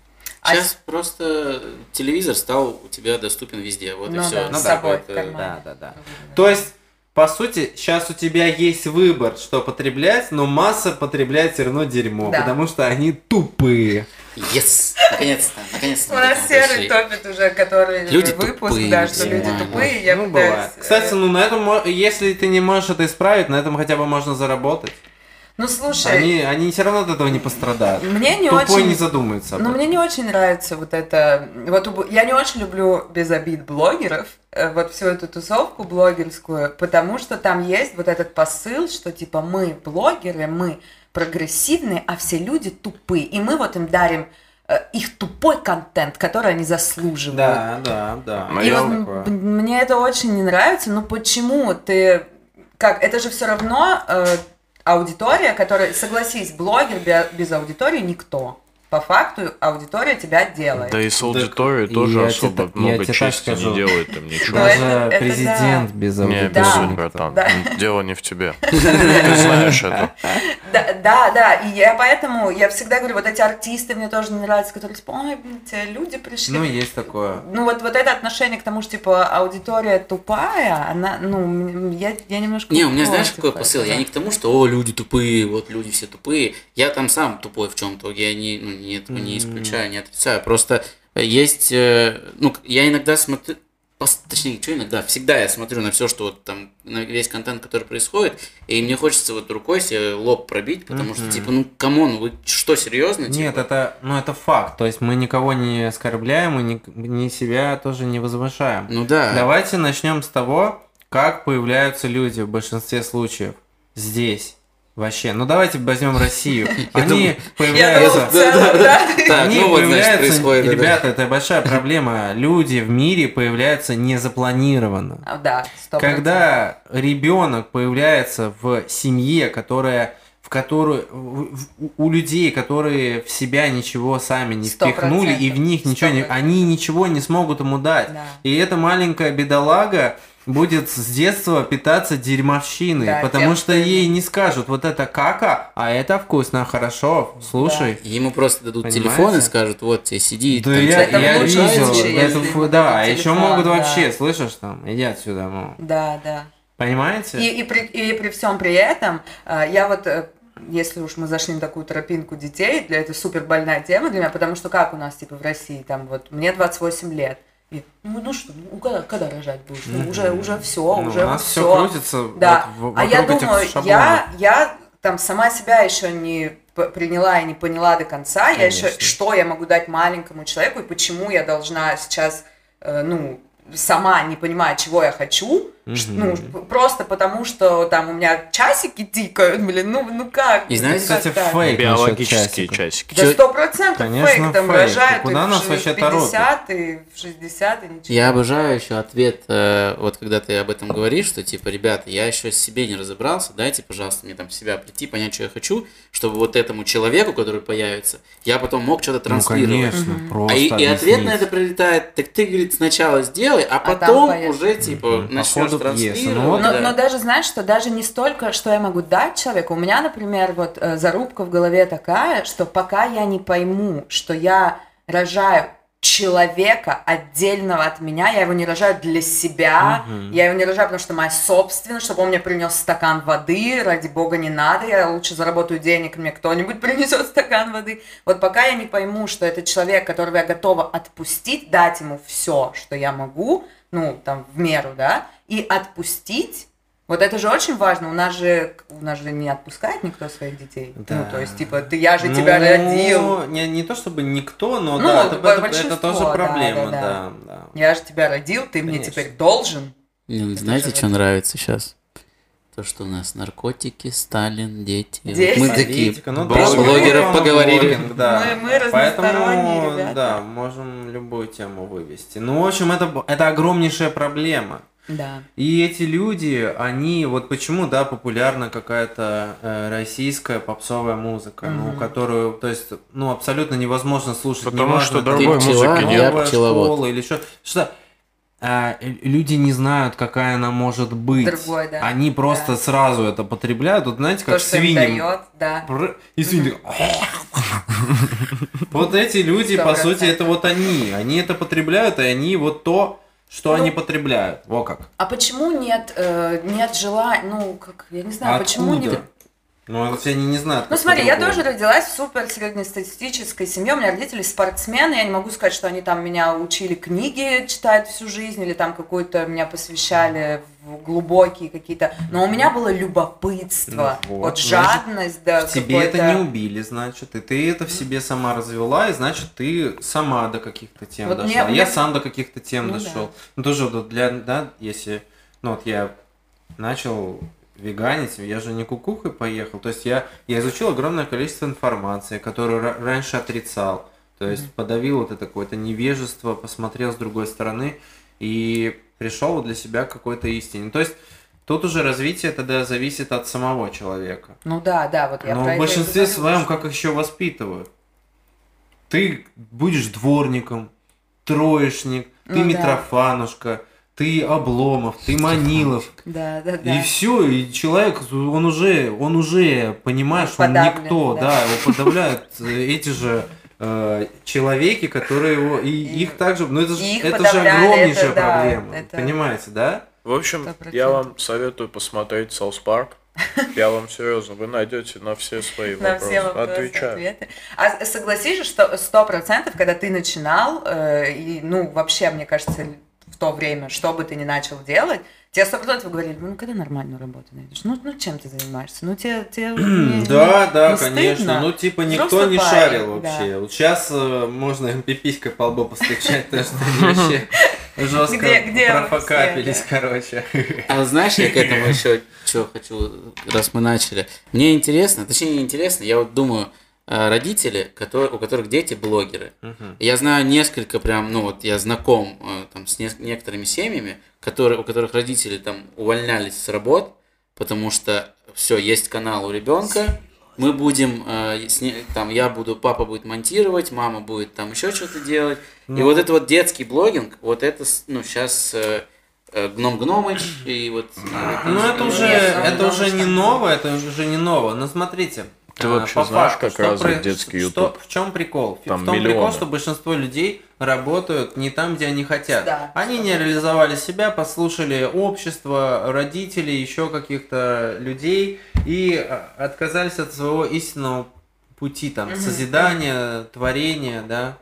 А Сейчас просто телевизор стал у тебя доступен везде, вот и Ну все. да, с собой в кармане. Да, да, да. То есть, по сути, сейчас у тебя есть выбор, что потреблять, но масса потребляет все равно дерьмо, Да. потому что они тупые. Yes! Наконец-то. Наконец-то У нас серый топит уже, который Люди выпуск, тупые, да, что люди тупые. Я ну, пытаюсь, Кстати, ну на этом, если ты не можешь это исправить, на этом хотя бы можно заработать. Ну, слушай, Они, они все равно от этого не пострадают. мне не Тупой очень... не задумается об Ну, мне не очень нравится вот это... Вот я не очень люблю без обид блогеров, э, вот всю эту тусовку блогерскую, потому что там есть вот этот посыл, что типа мы блогеры, мы прогрессивные, а все люди тупые. И мы вот им дарим э, их тупой контент, который они заслуживают. Да, да, да. И вот мне это очень не нравится, но почему ты... Как, это же все равно э, аудитория, которая, согласись, блогер бе- без аудитории никто. По факту аудитория тебя делает. Да и с аудиторией и тоже я особо тебе так- я много так чести скажу. не делает им ничего. Даже это- это президент да. без Не аудитории. обессудь, Да. братан. Да. Дело не в тебе. Ты знаешь это. Да, да, да, и я поэтому, я всегда говорю, вот эти артисты мне тоже не нравятся, которые типа, ой, блин, те люди пришли. Ну, есть такое. Ну вот, вот это отношение к тому, что типа аудитория тупая, она, ну, я, я немножко... Не, у меня знаешь, какой посыл? Я не к тому, что, о, люди тупые, вот люди все тупые. Я там сам тупой в чем-то, я не, ну, не, этого не исключаю, не отрицаю. Просто есть, э, ну, я иногда смотрю, точнее, что иногда, всегда я смотрю на все, что вот там, на весь контент, который происходит, и мне хочется вот рукой себе лоб пробить, потому что, типа, ну, come on, вы что, серьезно? Нет, Типа, это, ну, это факт. То есть мы никого не оскорбляем и ни, ни себя тоже не возвышаем. Ну да. Давайте начнем с того, как появляются люди в большинстве случаев здесь. Вообще. Ну давайте возьмем Россию. Они появляются. Они ребята, это большая проблема. Люди в мире появляются незапланированно. А, Да, Когда ребенок появляется в семье, которая в которую у людей, которые в себя ничего сами не впихнули, и в них ничего не, они ничего не смогут ему дать. Да. И эта маленькая бедолага будет с детства питаться дерьмовщиной, Да, потому тем, что ей не скажут, вот это кака, а это вкусно, хорошо, слушай. Ему просто дадут Понимаете? телефон и скажут, вот тебе сиди. Да там я, Это я видел, это да, а еще могут да. вообще, слышишь там, иди отсюда, мол. Да, да. Понимаете? И, и, при, и при всем при этом, э, я вот, э, если уж мы зашли на такую тропинку детей, для это супер больная тема для меня, потому что как у нас, типа, в России, там вот, мне 28 лет, и, ну, ну что, ну когда, когда рожать будешь? Ну, уже, уже все, Ну, уже у нас все все. крутится Да, вот а я думаю, я, я там сама себя еще не приняла и не поняла до конца, я еще, Конечно. что я могу дать маленькому человеку, и почему я должна сейчас, э, ну, сама не понимая, чего я хочу, Мгм. ну, просто потому, что там у меня часики тикают, блин, ну, ну как? И знаете, как Кстати, так? фейк Биологические часики. Да сто процентов Конечно, фейк, там фейк. рожают Куда и в нас ш- вообще в 50 и в 60 и ничего. Я обожаю еще ответ, э, вот когда ты об этом говоришь, что типа, ребята, я еще себе не разобрался, дайте, пожалуйста, мне там в себя прийти, понять, что я хочу, чтобы вот этому человеку, который появится, я потом мог что-то Ну, транслировать. конечно, Мгм. просто А и, и ответ на это прилетает, так ты, говорит, сначала сделай, а там потом появится. уже, типа. По начнешь пьесы. транслировать. Ну Но, да. но даже знаешь, что даже не столько, что я могу дать человеку. У меня, например, вот э, зарубка в голове такая, что пока я не пойму, что я рожаю человека отдельного от меня, я его не рожаю для себя, Мгм. я его не рожаю, потому что моя собственность, чтобы он мне принес стакан воды, ради бога не надо, я лучше заработаю денег, мне кто-нибудь принесет стакан воды. Вот пока я не пойму, что это человек, которого я готова отпустить, дать ему все, что я могу, ну, там, в меру, да, и отпустить, вот это же очень важно. У нас же, у нас же не отпускает никто своих детей. Да. Ну, то есть, типа, ты, я же тебя Ну, родил. Не, не то чтобы никто, но Ну, да, это, это- это тоже проблема, да, да. да, да. Я же тебя родил, ты мне Конечно. теперь должен. Ну, знаете, что нравится сейчас? То, что у нас наркотики, Сталин, дети. Вот Дети. Мы такие ну, про да, блогеров ну, поговорили. блогинг, да. Мы- мы Поэтому, ребята. да, можем любую тему вывести. Ну, в общем, это, это огромнейшая проблема. Да. И эти люди, они, вот почему, да, популярна какая-то э, российская попсовая музыка, ну, Мгм. которую, то есть, ну, абсолютно невозможно слушать. Потому неважно, что другой музыки нет. я школа или что. Что люди не знают, какая она может быть. Другой, да. Они просто Да. сразу это потребляют. Вот знаете, То, как дает, да. Пр- И свиньи. Вот эти люди, по сути, это вот они. Они это потребляют, и они вот то, что Ну, они потребляют. Во как. А почему нет, э, нет желания, ну, как, я не знаю, почему не... Ну, вот я не, не знаю. Ну смотри, я тоже родилась в супер среднестатистической семье. У меня родители спортсмены. Я не могу сказать, что они там меня учили книги читать всю жизнь или там какой-то меня посвящали в глубокие какие-то. Но у меня было любопытство, Ну вот, вот, жадность, да. В тебе это не убили, значит, и ты это в себе сама развела, и значит, ты сама до каких-то тем Вот дошла. мне- Я мне- сам до каких-то тем Ну дошел. Ну, тоже вот для, да, если, ну, вот я начал веганить, я же не кукухой поехал, то есть я, я изучил огромное количество информации, которую ра- раньше отрицал, то есть подавил вот это какое-то невежество, посмотрел с другой стороны и пришел для себя к какой-то истине. То есть тут уже развитие тогда зависит от самого человека. Ну да, да, вот я Но в большинстве говорю, своем что- как их еще воспитывают? Ты будешь дворником, троечник, ты Ну да. Ты Обломов, ты Манилов. Да, да, да. И все, и человек, он уже, он уже понимает, что он никто, да. да, его подавляют э, эти же э, человеки, которые его, и И- их также, ну это же, это же огромнейшая это да, проблема, это- понимаете, да? В общем, я вам советую посмотреть South Park. Я вам серьезно, вы найдете на все свои На вопросы. все вопросы, Отвечаю. ответы. А согласись же, что сто процентов, когда ты начинал, э, и, ну, вообще, мне кажется, в то время, что бы ты ни начал делать, тебе сто процентов говорили, ну, когда нормальную работу найдешь? Ну, ну, чем ты занимаешься? Ну, тебе... тебе не- Да, не- да, не конечно. стыдно? Ну, типа, никто Взрослый не парень, шарил да. вообще. Вот сейчас можно им пиписькой по лбу постучать, то что они вообще жестко Где- профокапились, все, короче. А знаешь, я к этому еще что хочу, раз мы начали. Мне интересно, точнее не интересно, я вот думаю, э, родители, которые, у которых дети блогеры. Я знаю несколько прям, ну вот я знаком э, там с нес- некоторыми семьями, которые, у которых родители там увольнялись с работ, потому что все, есть канал у ребенка, мы будем, э, с там, я буду, папа будет монтировать, мама будет там еще что-то делать. И вот это вот детский блогинг, вот это, ну, сейчас Гном Гномыч и вот... э, Ну, это ну, уже, ну, это уже не новое, это уже не новое. Но смотрите. Ты а, вообще по знаешь, факту, как развит про- детский что- YouTube? В чем прикол? Там в том прикол, миллионы. что большинство людей работают не там, где они хотят. Да. Они не реализовали себя, послушали общество, родителей, еще каких-то людей и а, отказались от своего истинного пути, там, Мгм. созидания, творения, да,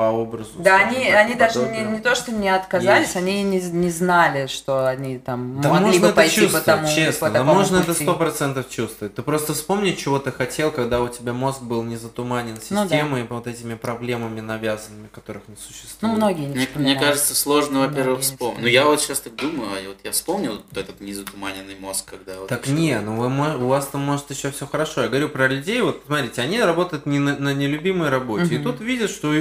по образу. Да, они, так, они даже не, не то, что не отказались, Есть. они не, не знали, что они там Да могли можно бы это пойти по чувствовать, тому, честно. по да можно это пути. сто процентов чувствовать. Ты просто вспомни, чего ты хотел, когда у тебя мозг был не затуманен Ну да. системой и вот этими проблемами навязанными, которых не существует. Ну, многие не Мне, мне кажется, сложно, во-первых, вспомнить. Ну, я вот сейчас так думаю, а вот я вспомнил вот этот незатуманенный мозг, когда вот... Так не, ну вы, у вас там может еще все хорошо. Я говорю про людей, вот смотрите, они работают не на, на нелюбимой работе. И Мгм. тут видят, что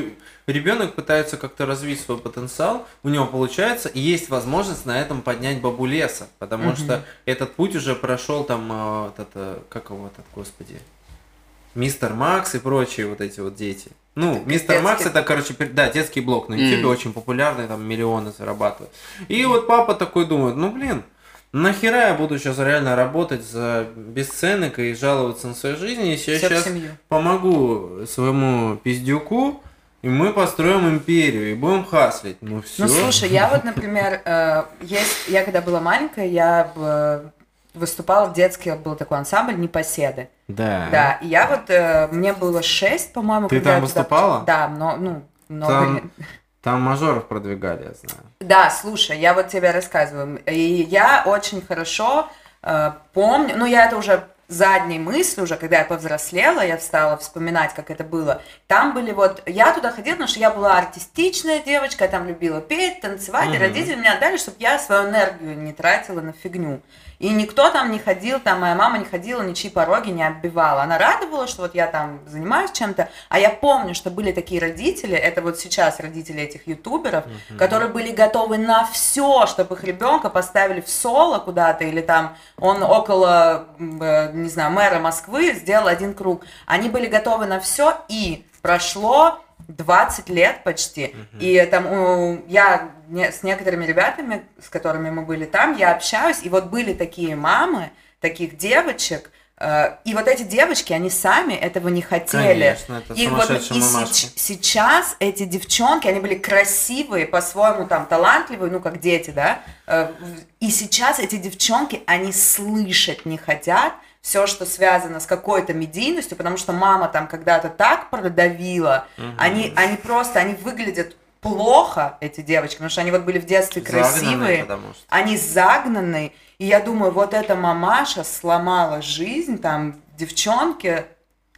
ребенок пытается как-то развить свой потенциал, у него получается, и есть возможность на этом поднять бабу леса. Потому Мгм. что этот путь уже прошел там, а, вот это, как его этот, господи, Мистер Макс и прочие вот эти вот дети. Ну, Это Мистер детский Макс это, короче, да, детский блог на YouTube, Мгм. очень популярный, там миллионы зарабатывает. И вот папа такой думает, ну блин, нахера я буду сейчас реально работать за бесценок и жаловаться на свою жизнь, если я сейчас семью. помогу своему пиздюку, и мы построим империю, и будем хаслить. Ну все. Ну, слушай, я вот, например, э, есть, я когда была маленькая, я э, выступала в детский, был такой ансамбль «Непоседы». Да. Да, и я вот, э, мне было шесть, по-моему, Ты когда там я туда- выступала? Да, но, ну, много Там- лет. Там мажоров продвигали, я знаю. Да, слушай, я вот тебе рассказываю. И я очень хорошо э, помню, ну я это уже задней мыслью уже, когда я повзрослела, я стала вспоминать, как это было. Там были вот, я туда ходила, потому что я была артистичная девочка, я там любила петь, танцевать, и Мгм. родители меня отдали, чтобы я свою энергию не тратила на фигню. И никто там не ходил, там моя мама не ходила, ничьи пороги не оббивала. Она радовала, что вот я там занимаюсь чем-то. А я помню, что были такие родители, это вот сейчас родители этих ютуберов, которые были готовы на все, чтобы их ребенка поставили в соло куда-то, или там он около, э, не знаю, мэра Москвы сделал один круг. Они были готовы на все, и прошло 20 лет почти. И там у- я с некоторыми ребятами, с которыми мы были там, я общаюсь, и вот были такие мамы, таких девочек, э, и вот эти девочки, они сами этого не хотели. Конечно, это И вот и сеч- сейчас эти девчонки, они были красивые, по-своему там талантливые, ну как дети, да. э, И сейчас эти девчонки, они слышать не хотят, все, что связано с какой-то медийностью, потому что мама там когда-то так продавила, они, они просто, они выглядят плохо, эти девочки, потому что они вот были в детстве Загнанные, красивые, что. они загнанные, и я думаю, вот эта мамаша сломала жизнь там девчонке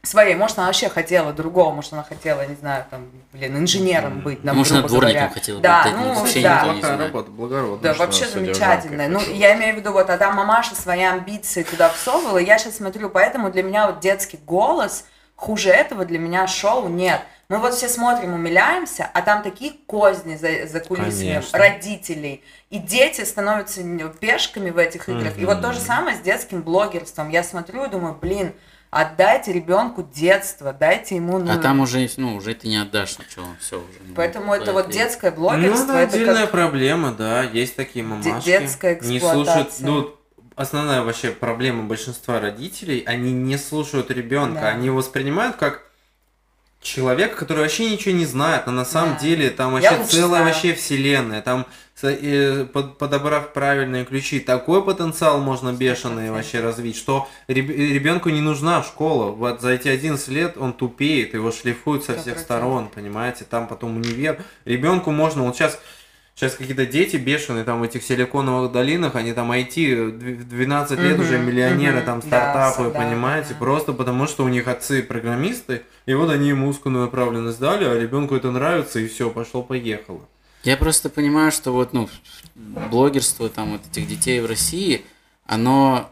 своей, может, она вообще хотела другого, может, она хотела, не знаю, там, блин, инженером быть, там, Может, она грубо дворником говоря. хотела быть, да, так ну, вообще да. Плохая знает. работа, благородно. Да, вообще замечательно. Ну, я имею в виду, вот, а там мамаша свои амбиции туда всовывала, и я сейчас смотрю, поэтому для меня вот детский голос, хуже этого для меня шоу нет. Мы вот все смотрим, умиляемся, а там такие козни за, за кулисами Конечно. родителей. И дети становятся пешками в этих играх. И вот то же самое с детским блогерством. Я смотрю и думаю, блин, отдайте ребенку детство, дайте ему... Ну, А там уже, ну, уже ты не отдашь ничего, все уже. ну, Поэтому это вот и- детское Ну, блогерство, это это отдельная как... проблема, да, есть такие мамашки. детская Не слушают, эксплуатация. ну, основная вообще проблема большинства родителей, они не слушают ребенка, Да. они его воспринимают как человека, который вообще ничего не знает, но на самом Да. деле там вообще целая знаю. вообще вселенная, там э, под- подобрав правильные ключи, такой потенциал можно бешеный 100%. вообще развить, что ребенку не нужна школа, вот за эти 11 лет он тупеет, его шлифуют со всех 100%. сторон, понимаете, там потом универ, ребенку можно, вот сейчас Сейчас какие-то дети бешеные там в этих силиконовых долинах, они там IT, в 12 лет Мгм, уже миллионеры, мгм. там Да, стартапы, да, понимаете, да. просто потому что у них отцы программисты, и вот они ему узкую направленность дали, а ребенку это нравится, и все, пошло-поехало. Я просто понимаю, что вот, ну, блогерство там вот этих детей в России, оно,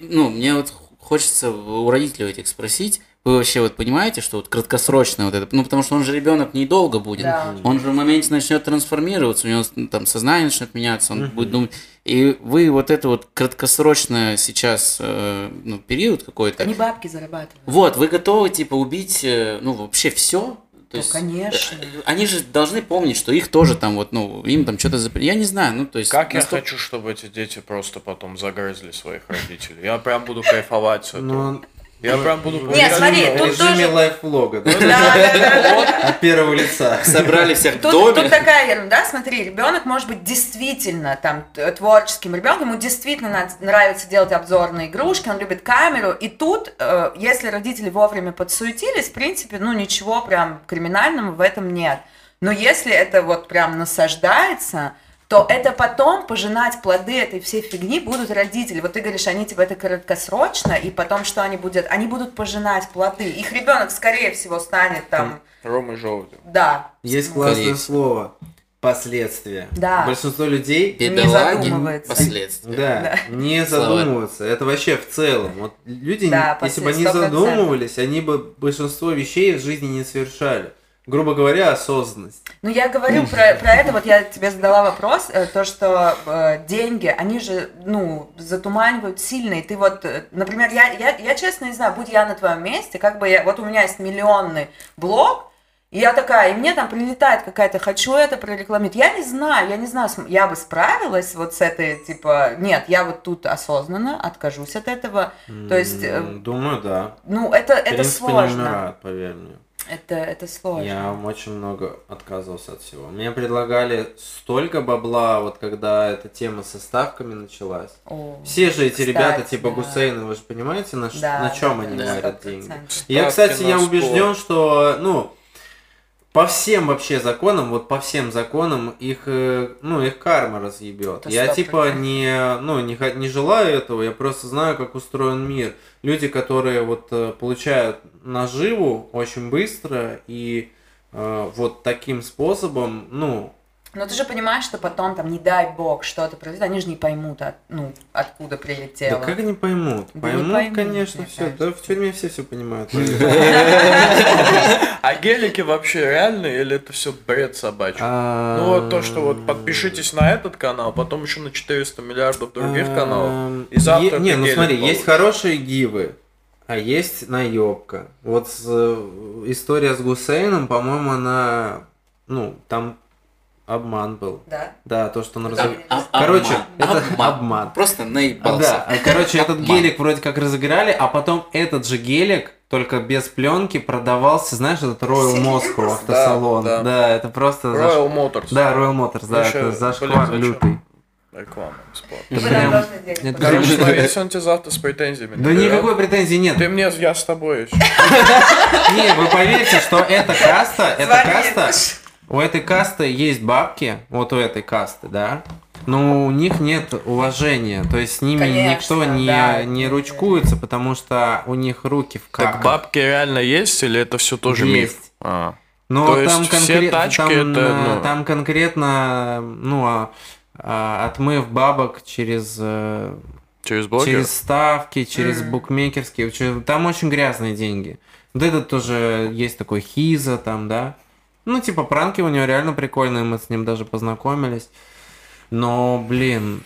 ну, мне вот хочется у родителей этих спросить, вы вообще вот понимаете, что вот краткосрочно вот это, ну, потому что он же ребенок недолго будет, Да. он же в моменте начнет трансформироваться, у него ну, там сознание начнет меняться, он будет думать, и вы вот это вот краткосрочно сейчас, э, ну, период какой-то, Они бабки зарабатывают. вот, вы готовы, типа, убить, э, ну, вообще все? То Ну, конечно. э, Они же должны помнить, что их тоже там вот, ну, им там что-то запрет. Я не знаю, ну, то есть... Как я настолько- хочу, чтобы эти дети просто потом загрызли своих родителей. Я прям буду кайфовать с этого. Но Я прям буду... Нет, смотри, тут в режиме тоже- лайфлога, да? Да, да, да. От первого лица. Собрали всех в Тут, доме. тут такая ерунда, смотри, ребенок может быть действительно там творческим ребенком, ему действительно на- нравится делать обзорные игрушки, он любит камеру, и тут, э, если родители вовремя подсуетились, в принципе, ну ничего прям криминального в этом нет. Но если это вот прям насаждается, то это потом пожинать плоды этой всей фигни будут родители. Вот ты говоришь, они типа это краткосрочно, и потом что они будут? Они будут пожинать плоды. Их ребенок, скорее всего, станет там, Рома Желудев. да. Есть классное всего. слово. Последствия. Да. Большинство людей Бедолаги, задумывается. последствия. Да, Да. не задумываются. Это вообще в целом. Вот люди, Да, если бы они последствия 100%. задумывались, они бы большинство вещей в жизни не совершали. Грубо говоря, осознанность. Ну, я говорю про, про это, вот я тебе задала вопрос, э, то, что э, деньги, они же, ну, затуманивают сильно, и ты вот, э, например, я, я, я честно не знаю, будь я на твоем месте, как бы я, вот у меня есть миллионный блог, и я такая, и мне там прилетает какая-то, хочу это прорекламировать, я не знаю, я не знаю, я бы справилась вот с этой, типа, нет, я вот тут осознанно откажусь от этого, то есть, э, Думаю, да. ну, это, В это принципе, не сложно, умирают, поверь мне. Это, это сложно. Я очень много отказывался от всего. Мне предлагали столько бабла, вот когда эта тема со ставками началась. О. Все же эти Кстати, ребята, типа да. Гусейна, вы же понимаете, на, ш- Да, на чем да, они да, варят 100%. деньги? Я, кстати, я убежден, что, ну, по всем вообще законам, вот по всем законам их, э, ну, их карма разъебет. Это Я типа процентов. не, ну, не, не желаю этого, я просто знаю, как устроен мир. Люди, которые вот э, получают наживу очень быстро и э, вот таким способом, ну, Но ты же понимаешь, что потом там, не дай бог, что-то произойдет, они же не поймут, от- ну, откуда прилетело. да как они поймут? Да не поймут, поймут, конечно, все. кажется. Да в тюрьме все все понимают. А гелики вообще реальные или это все бред собачий? Ну вот то, что вот подпишитесь на этот канал, потом еще на 400 миллиардов других каналов. Эм, И завтра Не, ну смотри, есть хорошие гивы, а есть наебка. Вот с, э, история с Гусейном, по-моему, она, ну, там обман был. Да? Да, то, что он А- разог... а- Короче, обман, это обман. Просто наебался. Да, а, короче, этот Обман. гелик вроде как разыграли, а потом этот же гелик, только без пленки, продавался, знаешь, этот Royal Moscow автосалон. да. Да, это просто... заш- Royal Motors. Да, Royal Motors, да, Еще, это зашквар лютый. Реклама бесплатно. Вы Прям-. Короче, если он тебе завтра с претензиями. Да никакой претензии нет. Ты мне, я с тобой еще. Не, вы поверьте, что эта каста, эта каста, у этой касты есть бабки, вот у этой касты, да, но у них нет уважения, то есть с ними Конечно, никто не, да. не ручкуется, потому что у них руки в Так как. бабки реально есть или это все тоже миф? Есть. А. Но То есть там, все конкрет- тачки там, это, ну- там конкретно, ну, а, а, отмыв бабок через э, Через блогер? Через ставки, через букмекерские. через- Там очень грязные деньги. Вот этот тоже есть такой Хиза там, да. Ну, типа, пранки у него реально прикольные, мы с ним даже познакомились. Но, блин,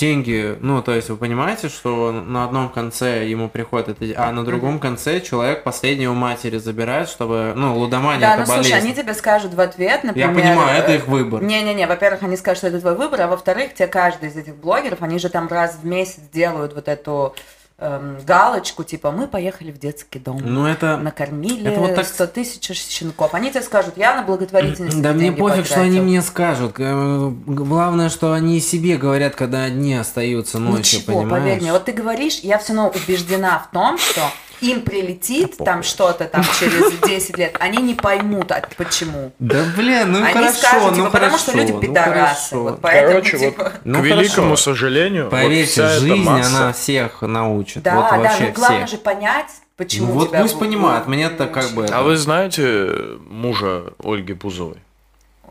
деньги, ну, то есть вы понимаете, что на одном конце ему приходят эти, а на другом конце человек последний у матери забирает, чтобы, ну, лудомания Да, это ну слушай, болезнь. они тебе скажут в ответ, например... понимаю, это э, их выбор. Не-не-не, во-первых, они скажут, что это твой выбор, а во-вторых, тебе каждый из этих блогеров, они же там раз в месяц делают вот эту эм, галочку, типа, мы поехали в детский дом. Ну, это... Накормили это вот так- 100 тысяч щенков. Они тебе скажут, я на благотворительность Да мне пофиг, что потратил». они мне скажут. Э, Главное, что они себе говорят, когда одни остаются ночью, Ничего, понимаешь? поверь мне, вот ты говоришь, я все равно убеждена в том, что им прилетит там что-то там через 10 лет, они не поймут, а почему. Да блин, ну они хорошо, скажут, типа, ну потому что хорошо, люди ну пидорасы. хорошо. вот поэтому, Короче, вот типа, Ну к великому хорошо. сожалению, вот Поверьте, эта жизнь, масса- она всех научит. Да, вот да, вообще но главное всех. же понять, почему Ну вот тебя пусть понимают, в- мне-то как бы... А это- вы знаете мужа Ольги Бузовой?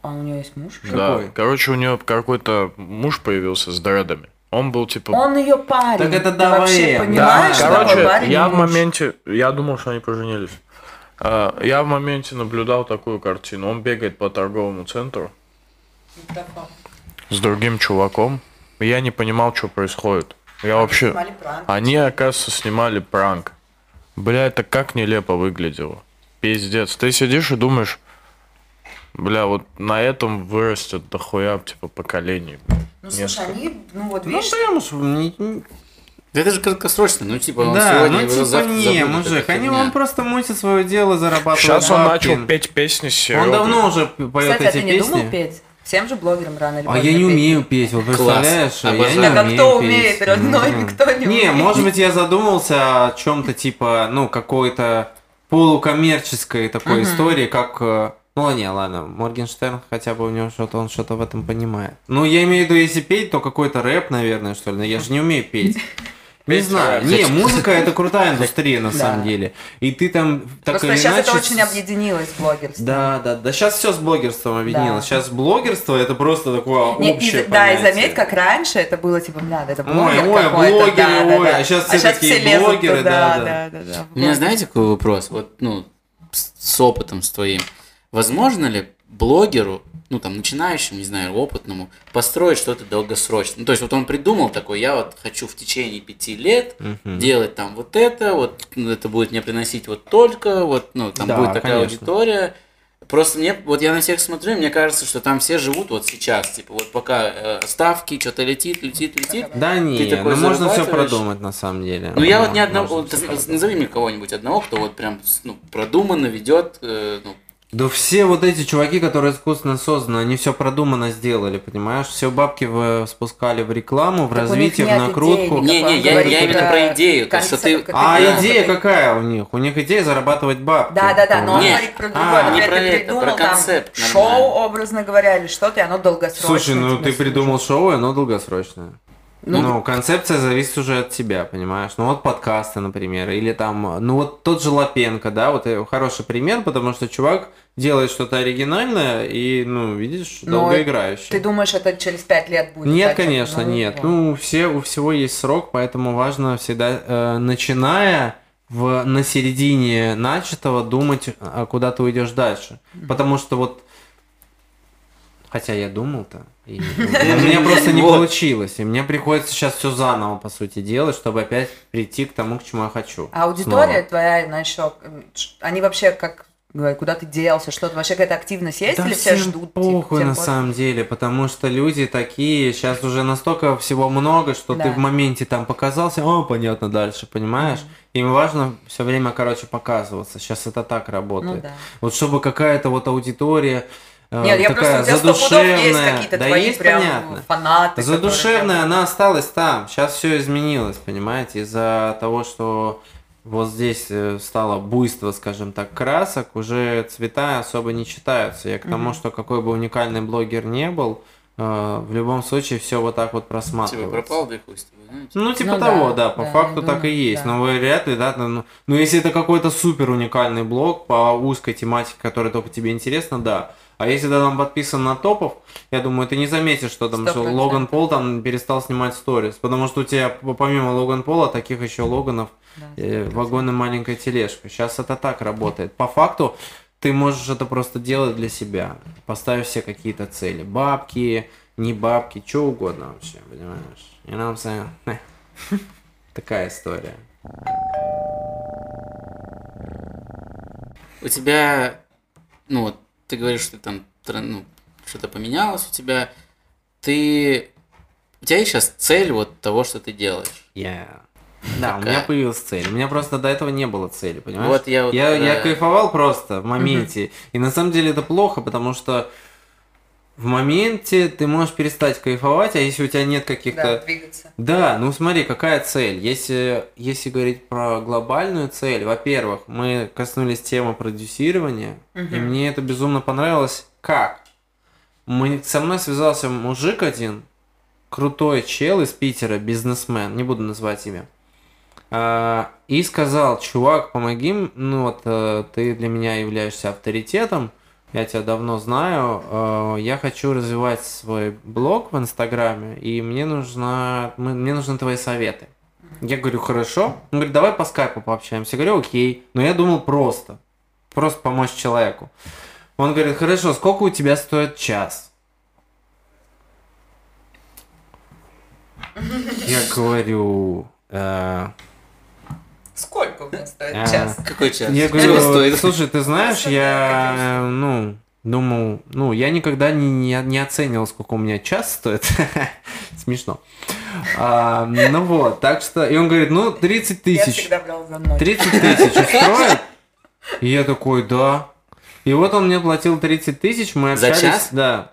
А у нее есть муж? Какой? Да. Короче, у нее какой-то муж появился с дредами. Он был типа... Он ее парень. Так это Ты вообще давай. понимаешь, Да, Короче, парень я в моменте, я думал, что они поженились. А, Я в моменте наблюдал такую картину. Он бегает по торговому центру с другим чуваком. Я не понимал, что происходит. Я вообще... Снимали пранк. Они, оказывается, снимали пранк. Бля, это как нелепо выглядело. Пиздец. Ты сидишь и думаешь, бля, вот на этом вырастет дохуя, типа, поколений. Ну, Несколько. слушай, они, ну вот Ну видишь, прям не- не- Да это же краткосрочно, ну типа он Да, сегодня ну его типа завтра не, забудет, мужик, они он просто мутит свое дело, зарабатывает Сейчас он бабки. начал петь песни с Серегой. Он давно уже поет кстати, а эти ты не песни. думал петь? Всем же блогерам рано или А поздно я не петь. умею петь, вот представляешь? Я Обожаю. не Так а умею кто петь. умеет? Родной никто не Не, умеет. может быть, я задумался о чем-то типа, ну, какой-то полукоммерческой такой истории, как... Ну, не, ладно, Моргенштерн хотя бы у него что-то, он что-то в этом понимает. Ну, я имею в виду, если петь, то какой-то рэп, наверное, что ли, но я же не умею петь. Не знаю. Не, музыка это крутая индустрия на Да. самом деле. И ты там так Просто или сейчас это иначе очень с- объединилось блогерство. Да, да, да. Сейчас все с блогерством объединилось. Да. Сейчас блогерство это просто такое Не, и- общее да, и заметь, как раньше это было типа, бля, да это Ой, блогер ой, какой-то, блогеры, да, да, ой, да. а щас все такие лезут блогеры, туда, да, да. да, да, да. У меня знаете какой вопрос? Вот, ну, с, с опытом с твоим. Возможно ли блогеру, ну, там, начинающему, не знаю, опытному, построить что-то долгосрочное? Ну, то есть, вот он придумал такой, я вот хочу в течение пяти лет Мгм. делать там вот это, вот ну, это будет мне приносить вот только, вот, ну, там Да, будет такая конечно. аудитория. Просто мне, вот я на всех смотрю, мне кажется, что там все живут вот сейчас, типа, вот пока э, ставки, что-то летит, летит, летит. Да не, такой ну можно все продумать на самом деле. Ну, я вот Да, ни одного, вот, назови мне кого-нибудь одного, кто вот прям ну, продуманно ведет, э, ну, Да все вот эти чуваки, которые искусственно созданы, они все продуманно сделали, понимаешь? Все бабки в- спускали в рекламу, в Так развитие, в накрутку. Не, не, я- я именно про идею, то, что ты- А капитал. идея какая у них? У них идея зарабатывать бабки. Да, да, да, но он Не. говорит про А, другое. не Например, про ты это, придумал про там концепт шоу, образно говоря, или что-то, и оно долгосрочное. Слушай, ну ты придумал шоу, и оно долгосрочное. Ну, Ну, концепция зависит уже от тебя, понимаешь? Ну вот подкасты, например, или там, ну вот тот же Лапенко, да, вот э, хороший пример, потому что чувак делает что-то оригинальное и, ну, видишь, Но долгоиграющее. Ты думаешь, это через пять лет будет? Нет, так конечно, Ну, нет. Ну, все, у всего есть срок, поэтому важно всегда, э, начиная в, на середине начатого, думать, а куда ты уйдешь дальше. Потому что вот, хотя я думал-то, и у меня просто не получилось, и мне приходится сейчас все заново, по сути, делать, чтобы опять прийти к тому, к чему я хочу. А аудитория Снова. твоя, она еще, они вообще как, куда ты делся, что-то, вообще какая-то активность есть Да или все ждут? похуй всем на пофиг? самом деле, потому что люди такие, сейчас уже настолько всего много, что ты Да. в моменте там показался, о, понятно, дальше, понимаешь? Им важно все время, короче, показываться. Сейчас это так работает. Ну да. Вот чтобы какая-то вот аудитория Нет, я такая просто, есть задушевная. какие-то да твои есть, прям понятно. фанаты. Задушевная, прям- она осталась там. Сейчас все изменилось, понимаете, из-за того, что вот здесь э, стало буйство, скажем так, красок, уже цвета особо не читаются. Я к тому, Мгм. что какой бы уникальный блогер не был, э, в любом случае все вот так вот Типа просматривается. пропал, хуй с тобой, знаете? Ну, типа Ну того, да, да, по да, факту я так и есть. да. Но вы вряд ли, да, ну, ну, если это какой-то супер уникальный блог по узкой тематике, которая только тебе интересна, да. А если ты там подписан на топов, я думаю, ты не заметишь, что там Сто что процентов. Логан Пол там перестал снимать сторис. Потому что у тебя помимо Логан Пола таких еще Логанов Да, э, 100%. вагон и маленькая тележка. Сейчас это так работает. По факту ты можешь это просто делать для себя. Поставив себе какие-то цели. Бабки, не бабки, что угодно вообще, понимаешь? What I'm saying? Такая история. У тебя, ну вот, ты говоришь, что ты там ну, что-то поменялось у тебя. Ты... У тебя есть сейчас цель вот того, что ты делаешь? Я... Да, у меня появилась цель. У меня просто до этого не было цели, понимаешь? Вот я вот, я, я э, кайфовал просто в моменте. И на самом деле это плохо, потому что в моменте ты можешь перестать кайфовать, а если у тебя нет Да, каких-то двигаться. Да, ну смотри, какая цель. Если, если говорить про глобальную цель, во-первых, мы коснулись темы продюсирования, и Мгм. мне это безумно понравилось. Как? Мы, со мной связался мужик один, крутой чел из Питера, бизнесмен, не буду называть имя. А, и сказал, чувак, помоги, ну вот э, ты для меня являешься авторитетом, я тебя давно знаю, э, я хочу развивать свой блог в Инстаграме, и мне нужна, мне нужны твои советы. Я говорю, хорошо. Он говорит, давай по скайпу пообщаемся. Я говорю, окей. Но я думал просто. Просто помочь человеку. Он говорит, хорошо, сколько у тебя стоит час? Я говорю, «Э, Сколько у нас стоит А, час? Какой час? я говорю, стоит? слушай, ты знаешь, я, ну, думал, ну, я никогда не, не, не оценивал, сколько у меня час стоит. Смешно. А, ну вот, так что, и он говорит, ну, 30 Я тысяч. всегда брал за мной. 30 тысяч устроит? И я такой, да. И вот он мне платил 30 тысяч, мы За общались. час? Да.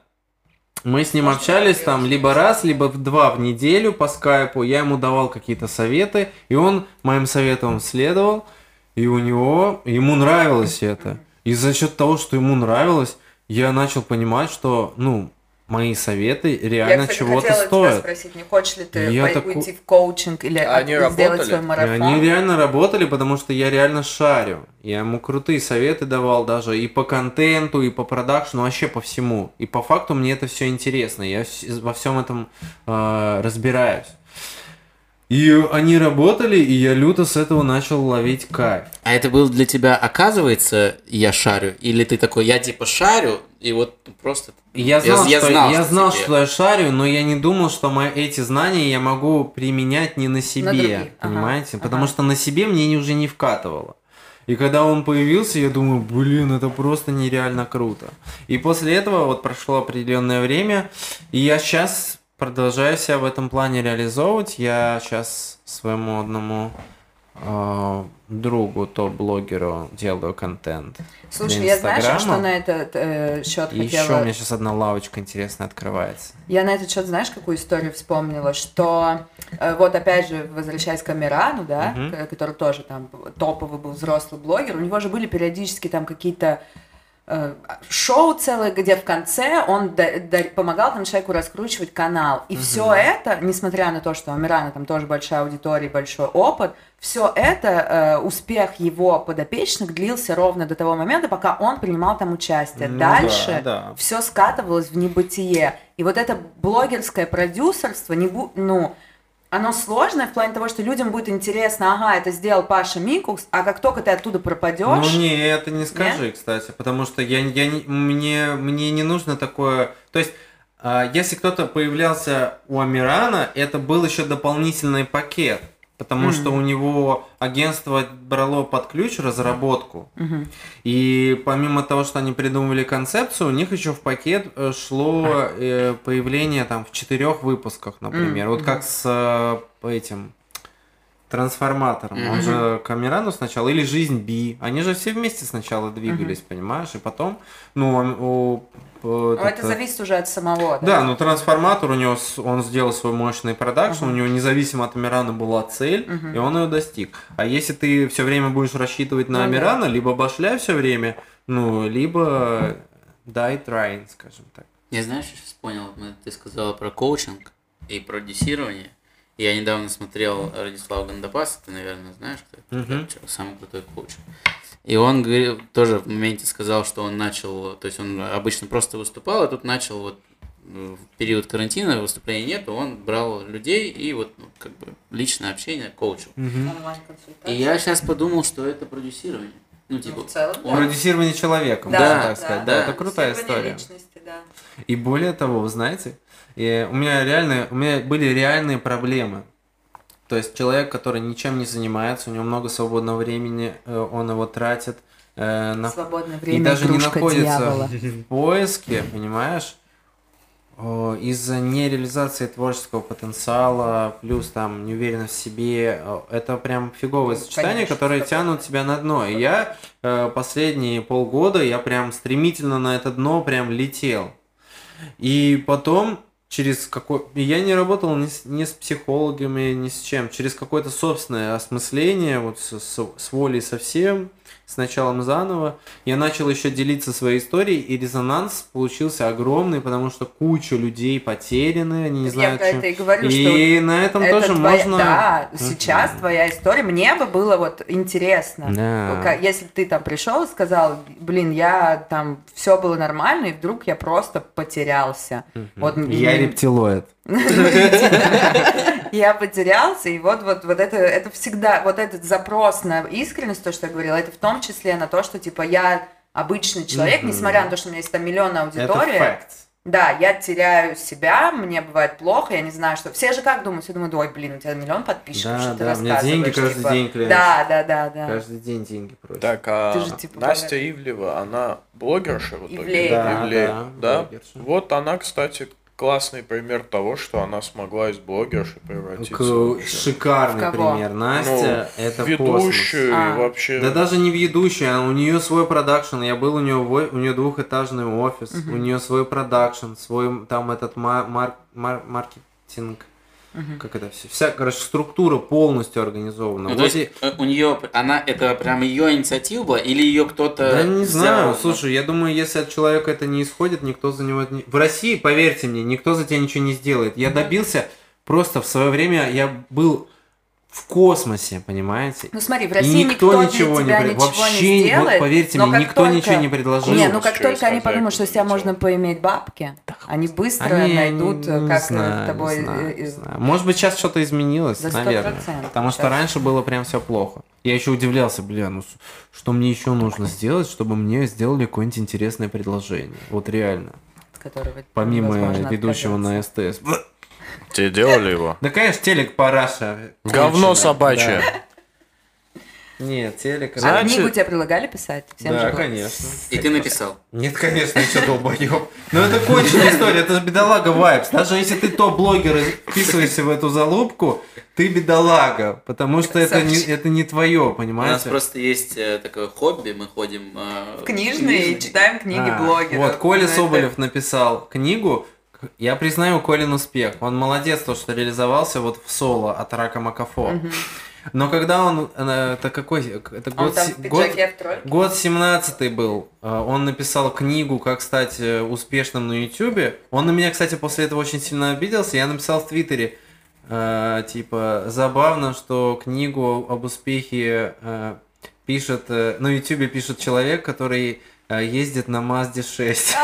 Мы с ним общались там либо раз, либо два в неделю по скайпу. Я ему давал какие-то советы, и он моим советам следовал. И у него, ему нравилось это. И за счет того, что ему нравилось, я начал понимать, что, ну, мои советы Я, реально кстати, чего-то хотела тебя стоят. спросить, не хочешь ли ты Я пой- таку- уйти в коучинг или А они от- сделать работали? свой И марафон? они реально работали, потому что я реально шарю. Я ему крутые советы давал даже и по контенту, и по продакшну, вообще по всему. И по факту мне это все интересно. Я во всем этом э, разбираюсь. И они работали, и я люто с этого начал ловить кайф. А это был для тебя, оказывается, я шарю? Или ты такой, я типа шарю, и вот просто... Я знал, я что, знал, я что знал, тебе- что я шарю, но я не думал, что мои, эти знания я могу применять не на себе, других, ага, понимаете? Потому ага. что на себе мне не- уже не вкатывало. И когда он появился, я думаю, блин, это просто нереально круто. И после этого вот прошло определенное время, и я сейчас продолжаю себя в этом плане реализовывать. Я сейчас своему одному э, другу, топ-блогеру делаю контент. Слушай, я знаешь, что на этот э, счет И еще хотела... у меня сейчас одна лавочка интересная открывается. Я на этот счет, знаешь, какую историю вспомнила, что э, вот опять же, возвращаясь к Амирану, да, к- который тоже там топовый был взрослый блогер, у него же были периодически там какие-то шоу целое, где в конце он да- да- помогал там человеку раскручивать канал. И все это, несмотря на то, что у Амирана там тоже большая аудитория, большой опыт, все это, э, успех его подопечных длился ровно до того момента, пока он принимал там участие. Ну Дальше да, да. все скатывалось в небытие. И вот это блогерское продюсерство, не бу- ну, оно сложное в плане того, что людям будет интересно, ага, это сделал Паша Микукс, а как только ты оттуда пропадешь, Ну не, это не скажи, кстати, потому что я, я не- мне, мне не нужно такое. То есть, а, если кто-то появлялся у Амирана, это был еще дополнительный пакет. Потому что у него агентство брало под ключ разработку. Мгм. И помимо того, что они придумывали концепцию, у них еще в пакет э, шло э, появление там в четырех выпусках, например. Мгм. Вот как с э, этим трансформатором. Он же Камерану сначала, или Жизнь Би. Они же все вместе сначала двигались, понимаешь? И потом, ну, он- у... Ну, этот, это зависит уже от самого. Да, ну трансформатор у него, он сделал свой мощный продакшн, у него независимо от Амирана была цель, и он ее достиг. А если ты все время будешь рассчитывать на Ну да. Амирана, либо башляй все время, ну, либо die trying, скажем так. Я знаешь, сейчас понял, ты сказала про коучинг и продюсирование. Я недавно смотрел Радислава Гандапаса, ты, наверное, знаешь, кто это? Чё, Самый крутой коуч. И он говорил, тоже в моменте сказал, что он начал, то есть он обычно просто выступал, а тут начал вот э, в период карантина выступлений нету, он брал людей и вот ну, как бы личное общение коучил. И я сейчас подумал, что это продюсирование. Ну, типа, в целом, он- Продюсирование человека, Да, можно да, так сказать. да. Да, это крутая история. личности, да. И более того, вы знаете, и у меня реально, у меня были реальные проблемы. То есть человек, который ничем не занимается, у него много свободного времени, э, он его тратит э, на Свободное и время, даже не находится дьявола. в поиске, понимаешь? Из-за нереализации творческого потенциала, плюс там неуверенность в себе, это прям фиговые Ну, сочетания, конечно, которые тянут тебя на дно. И я э, последние полгода, я прям стремительно на это дно прям летел. И потом через какой... Я не работал ни с, ни с психологами, ни с чем. Через какое-то собственное осмысление, вот с, с- с волей совсем, с началом заново, я начал еще делиться своей историей, и резонанс получился огромный, потому что куча людей потеряны, они не Я знают, про чем- это и говорю, что И на этом это тоже твоя- можно... Да, сейчас твоя история. Мне бы было вот интересно. Ка- Если бы ты там пришел и сказал, блин, я там все было нормально, и вдруг я просто потерялся. Вот Я рептилоид. я потерялся, и вот, вот, вот это, это всегда, вот этот запрос на искренность, то, что я говорила, это в том числе на то, что, типа, я обычный человек, несмотря на то, что у меня есть там миллион Это факт. да, я теряю себя, мне бывает плохо, я не знаю, что... Все же как думают? Все думают, ой, блин, у тебя миллион подписчиков, Да, что ты да, мне деньги рассказываешь, каждый типа. день клянешь. Да, да, да, да. Каждый день деньги просят. Так, а Ты же, типа, Настя понятно. Ивлева, она блогерша в итоге? Ивлеева. Да, Ивлеева, да, да? блогерша. Вот она, кстати, классный пример того, что она смогла из блогерши превратиться К- вообще. Шикарный В кого? пример. Настя, это Ну, ведущую А. и вообще... космос. Да даже не в ведущую, а у нее свой продакшн. Я был у нее, у нее двухэтажный офис, у нее свой продакшн, свой там этот ма- мар- мар- маркетинг. Как это все? Вся, короче, структура полностью организована. Ну, Вот то есть и- э, у нее, она, это прям ее инициатива была, или ее кто-то Да не взял, знаю, ну, слушай, я думаю, если от человека это не исходит, никто за него не... В России, поверьте мне, никто за тебя ничего не сделает. Я добился, просто в свое время я был в космосе, понимаете? Ну смотри, в И России никто, никто, ничего для тебя не... ничего Вообще, не вот сделает. поверьте но мне, никто только- ничего не предложил. Не, ну как только они подумают, что с тебя можно поиметь бабки, они быстро Они- найдут, не как знаю, с тобой... не знаю, э, э, знаю. Может быть, сейчас что-то изменилось, наверное. Потому что раньше было прям все плохо. Я еще удивлялся, бля, ну что мне еще нужно сделать, чтобы мне сделали какое-нибудь интересное предложение. Вот реально. Помимо ведущего на. СТС. Тебе делали его? Да, конечно, телек параша. Говно собачье. Нет, телек. А Значит- книгу тебе предлагали писать? Всем Да, же конечно. И ты написал. Нет, конечно, я че, долбоеб. Но это конченая история, это же бедолага vibes. Даже если ты топ-блогер и вписываешься в эту залупку, ты бедолага, потому что это не, это не твое, У нас просто есть э, такое хобби, мы ходим э, В книжные и читаем книги А, блогеров. Вот, Коля Ну, это- Соболев написал книгу. Я признаю Колин успех. Он молодец, то, что реализовался вот в соло от Рака Макафо. Но когда он... э, Это какой... Это Он год... год. Год 17 был. Э, Он написал книгу «Как стать э, успешным на Ютубе». Он на меня, кстати, после этого очень сильно обиделся. Я написал в Твиттере, э, типа, забавно, что книгу об успехе э, пишет... э, на Ютубе пишет человек, который ездит на Мазде 6.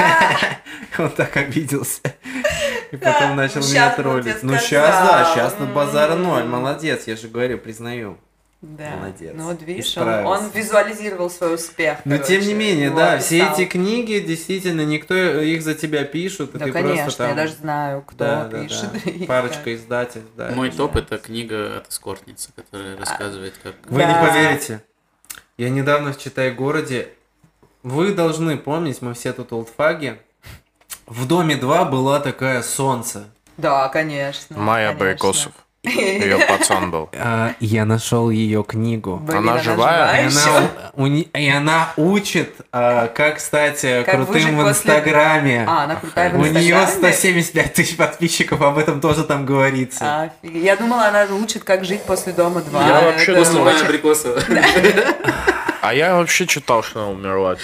Он так обиделся. И Да, потом начал ну меня троллить. Ну сейчас, да, сейчас на базара ноль. М. Молодец, я же говорю, признаю. Да. Молодец. Ну вот видишь, он, визуализировал свой успех. Но короче, тем не менее, его да, все эти книги действительно никто их за тебя пишет, и Да, ты конечно, просто там. я даже знаю, кто Да, да, пишет. да. Парочка как. издательств, да. Мой да. топ это книга от эскортницы, которая рассказывает, как... Вы Да. не поверите. Я недавно в Читай-городе. Вы должны помнить, мы все тут олдфаги. В доме 2 была такая солнце. Да, конечно. Майя конечно. Абрикосов. Ее пацан был. А, Я нашел ее книгу. Блин, Она живая? И ещё. она, у- и она учит, а, как стать э, Как крутым в после- Инстаграме. А, она крутая в У нее Инстаграме? 175 тысяч подписчиков, об этом тоже там говорится. Офигеть. Я думала, она учит, как жить после дома 2. Я вообще После думал, Вани Абрикосова. А я вообще читал, что она умерла.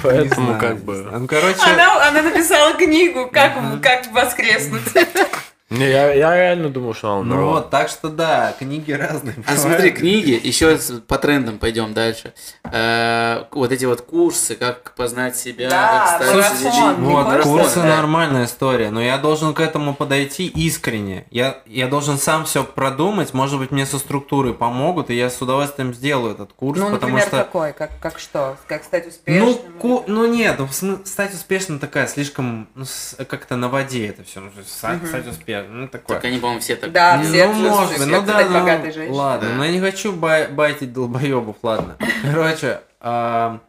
Поэтому знаю, как бы... Ну, короче, Она, она написала книгу, как, как воскреснуть. Не, я, я реально думал, что она ну умерла. вот, так что да, книги разные. А смотри, бывают. книги, еще по трендам пойдем дальше. Э, Вот эти вот курсы, как познать себя, Да, как стать марафон. Вот, хочешь курсы да. нормальная история, но я должен к этому подойти искренне. Я, я должен сам все продумать, может быть, мне со структурой помогут, и я с удовольствием сделаю этот курс, Ну, потому например, что... какой? Как, как что? Как стать успешным? Ну, ку- ну нет, ну, стать успешным такая слишком ну, как-то на воде это все. стать, стать успешным, ну такое. Так они, по-моему, все так. Да, Ну, все может быть, ну да, стать ну, богатой женщиной. ладно, Да. но я не хочу бай- байтить долбоебов, ладно. Короче, а,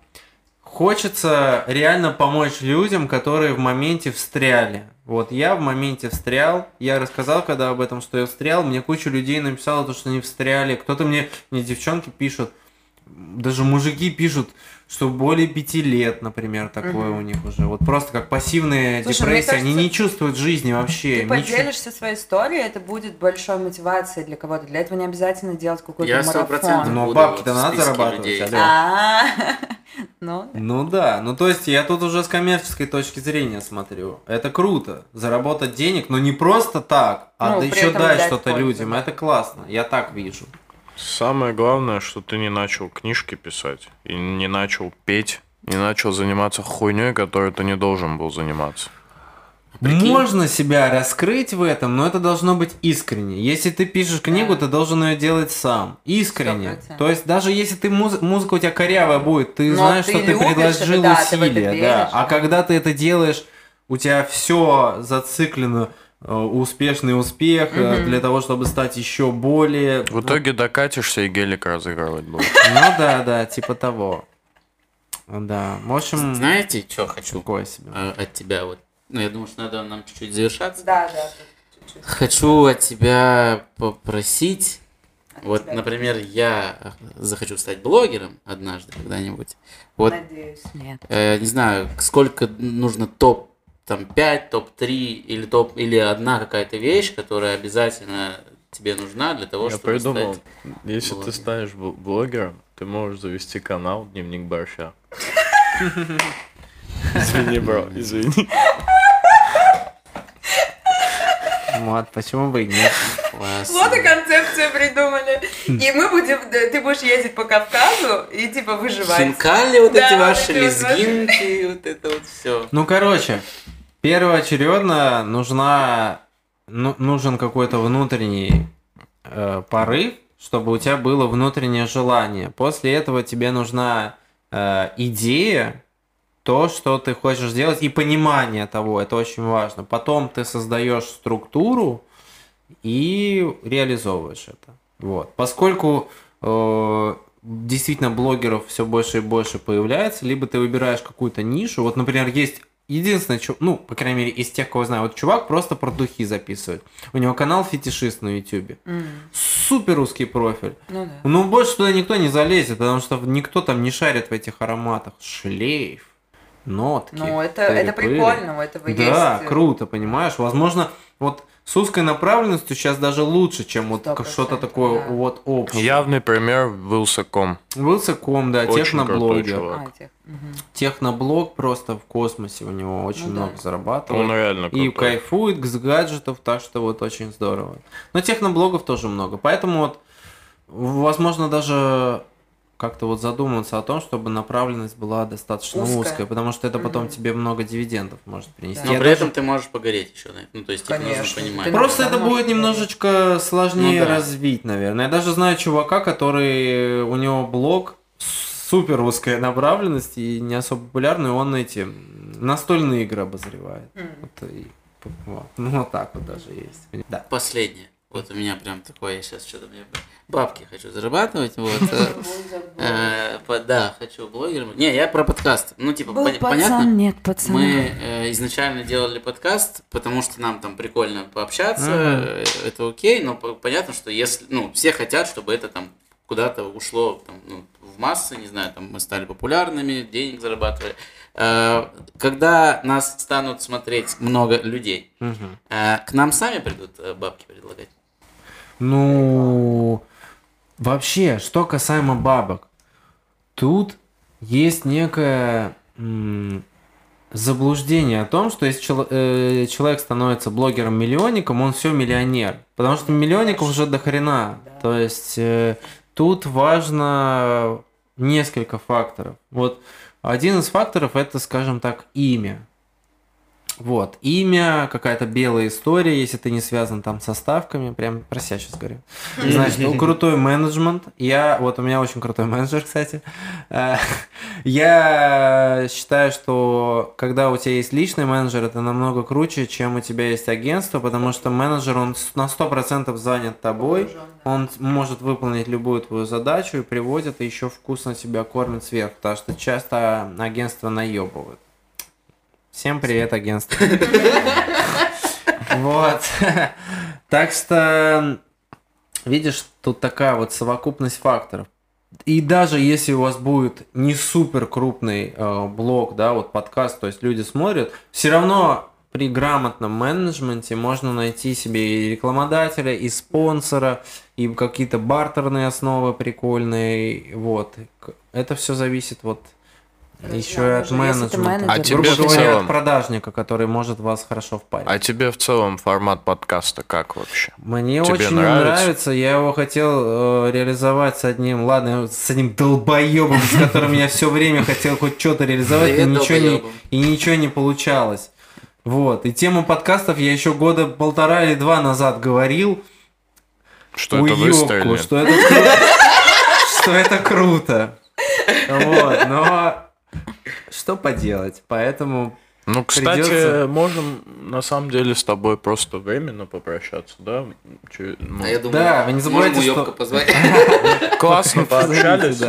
хочется реально помочь людям, которые в моменте встряли. Вот я в моменте встрял, я рассказал, когда об этом, что я встрял, мне куча людей написала, то, что они встряли. Кто-то мне, мне девчонки пишут, даже мужики пишут, что более пяти лет, например, такое Мгм. у них уже. Вот просто как пассивная Слушай, депрессия. Они кажется, не чувствуют жизни вообще. Ты ничего. поделишься своей историей, это будет большой мотивацией для кого-то. Для этого не обязательно делать какой-то Я сто марафон. процентов Но бабки-то надо зарабатывать. А, ну, Ну да, ну то есть я тут уже с коммерческой точки зрения смотрю. Это круто, заработать денег, но не просто так, а Ну, да еще дать что-то людям. Это классно, я так вижу. Самое главное, что ты не начал книжки писать, и не начал петь, не начал заниматься хуйней, которой ты не должен был заниматься. Прикинь. Можно себя раскрыть в этом, но это должно быть искренне. Если ты пишешь книгу, Да. ты должен ее делать сам. Искренне. 100%. То есть даже если ты муз- музыка у тебя корявая будет, ты Но знаешь, ты что ты предложил это, да, ты усилия. веришь, да. А да. когда ты это делаешь, у тебя все зациклено успешный успех э, Мгм. для того, чтобы стать еще более. В итоге докатишься и гелик разыгрывать будешь. Ну да, да, типа того. Да. В общем, Знаете, что хочу такое себе. э, от тебя? Вот, ну, я думаю, что надо нам чуть-чуть завершаться. да, да. чуть-чуть. Хочу от тебя попросить, От вот, тебя. например, я захочу стать блогером однажды когда-нибудь. Вот, Надеюсь, нет. э, не знаю, сколько нужно топ там 5, топ-3 или топ или одна какая-то вещь, которая обязательно тебе нужна для того, Я чтобы придумал, стать... если ты блогером. станешь бл- блогером, ты можешь завести канал Дневник Борща. Извини, бро, извини. Вот, почему бы и нет. Класс. Вот и концепцию придумали. И мы будем, ты будешь ездить по Кавказу и типа выживать. Хинкали вот Да, эти ваши, вот лезгинки, вот это вот все. Ну, короче, первоочередно нужна, ну, нужен какой-то внутренний э, порыв, чтобы у тебя было внутреннее желание. После этого тебе нужна э, идея, то, что ты хочешь сделать, и понимание того, это очень важно. Потом ты создаешь структуру и реализовываешь это. Вот. Поскольку э, действительно блогеров все больше и больше появляется, либо ты выбираешь какую-то нишу. Вот, например, есть единственный, чу- ну, по крайней мере, из тех, кого знаю, вот чувак просто про духи записывает. У него канал фетишист на ютюбе. М, Супер русский профиль. Ну да. Ну, больше туда никто не залезет, потому что никто там не шарит в этих ароматах. Шлейф, нотки. Ну, это, это прикольно, у этого Да, есть... э, круто, понимаешь? Возможно, вот с узкой направленностью сейчас даже лучше, чем вот что-то такое да. вот общее. Явный пример Вилсаком. Вилсаком, да, Очень техноблогер. крутой чувак. А, тех. Мгм. Техноблог просто в космосе у него очень Ну да. много зарабатывает. Он реально И крутой. кайфует с гаджетов, так что вот очень здорово. Но техноблогов тоже много. Поэтому вот, возможно, даже как-то вот задуматься о том, чтобы направленность была достаточно Узкая. узкая, потому что это потом Мгм. тебе много дивидендов может принести. Да. Но Я при даже- этом ты можешь погореть еще это. Ну, то есть, типа, нужно Конечно. понимать. Ты Просто Да, это будет немножечко сложнее Ну да. развить, наверное. Я даже знаю чувака, который у него блог супер узкая направленность и не особо популярный, он эти настольные игры обозревает. М. Вот, и- вот. Ну вот так вот даже есть. Да. Последнее. Вот у меня прям такое, я сейчас что-то мне бабки хочу зарабатывать, вот. э, э, Да, хочу блогером. Не, я про подкаст. Ну, типа, пацан, понятно? нет пацана. Мы э, изначально делали подкаст, потому что нам там прикольно пообщаться, это окей, но по- понятно, что если, ну, все хотят, чтобы это там куда-то ушло там, ну, в массы, не знаю, там мы стали популярными, денег зарабатывали. Когда нас станут смотреть много людей, э, к нам сами придут бабки предлагать. Ну, вообще, что касаемо бабок, тут есть некое заблуждение о том, что если чел- э, человек становится блогером-миллионником, он все миллионер. Потому что миллионников уже до хрена. То есть э, тут важно несколько факторов. Вот один из факторов это, скажем так, имя. Вот, имя, какая-то белая история, если ты не связан там со ставками, прям про себя сейчас говорю. Значит, ну, крутой менеджмент. Я, вот у меня очень крутой менеджер, кстати. Э, Я считаю, что когда у тебя есть личный менеджер, это намного круче, чем у тебя есть агентство, потому что менеджер, он на 100% занят тобой, он может выполнить любую твою задачу и приводит, и еще вкусно тебя кормит сверху, потому что часто агентство наебывают. Всем привет, агентство. Вот. Так что, видишь, тут такая вот совокупность факторов. И даже если у вас будет не супер крупный э, блог, да, вот подкаст, то есть люди смотрят, все равно при грамотном менеджменте можно найти себе и рекламодателя, и спонсора, и какие-то бартерные основы прикольные, вот. Это все зависит вот еще и от менеджмента. А тебе Грубо в говоря, целом- от продажника, который может вас хорошо впарить. А тебе в целом формат подкаста как вообще? Мне Тебе очень нравится? нравится? Я его хотел э, реализовать с одним, ладно, с одним долбоебом, с которым я все время хотел хоть что-то реализовать, и ничего, не, долбоёбам. и ничего не получалось. Вот. И тему подкастов я еще года полтора или два назад говорил. Что это выстрелит? что это круто. Что это круто. Вот, но что поделать? Поэтому Ну, кстати, Придётся. можем на самом деле с тобой просто временно попрощаться, да? Чё- ну, А я думаю, Да, вы не забывайте, что- позвать. Классно пообщались.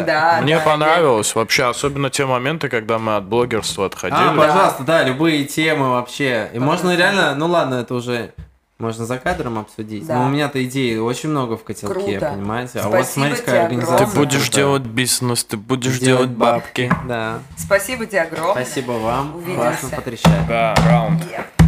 Мне понравилось вообще, особенно те моменты, когда мы от блогерства отходили. А, пожалуйста, да, любые темы вообще. И можно реально, ну ладно, это уже можно за кадром обсудить. Да. Но у меня-то идей очень много в котелке, Круто. понимаете? А Спасибо вот смотрите, какая Ты организация. огромное. будешь крутая. делать бизнес, ты будешь делать бабки. Да. Спасибо тебе огромное. Спасибо вам. Увидимся. Классно потрещали. Да, раунд. Yeah.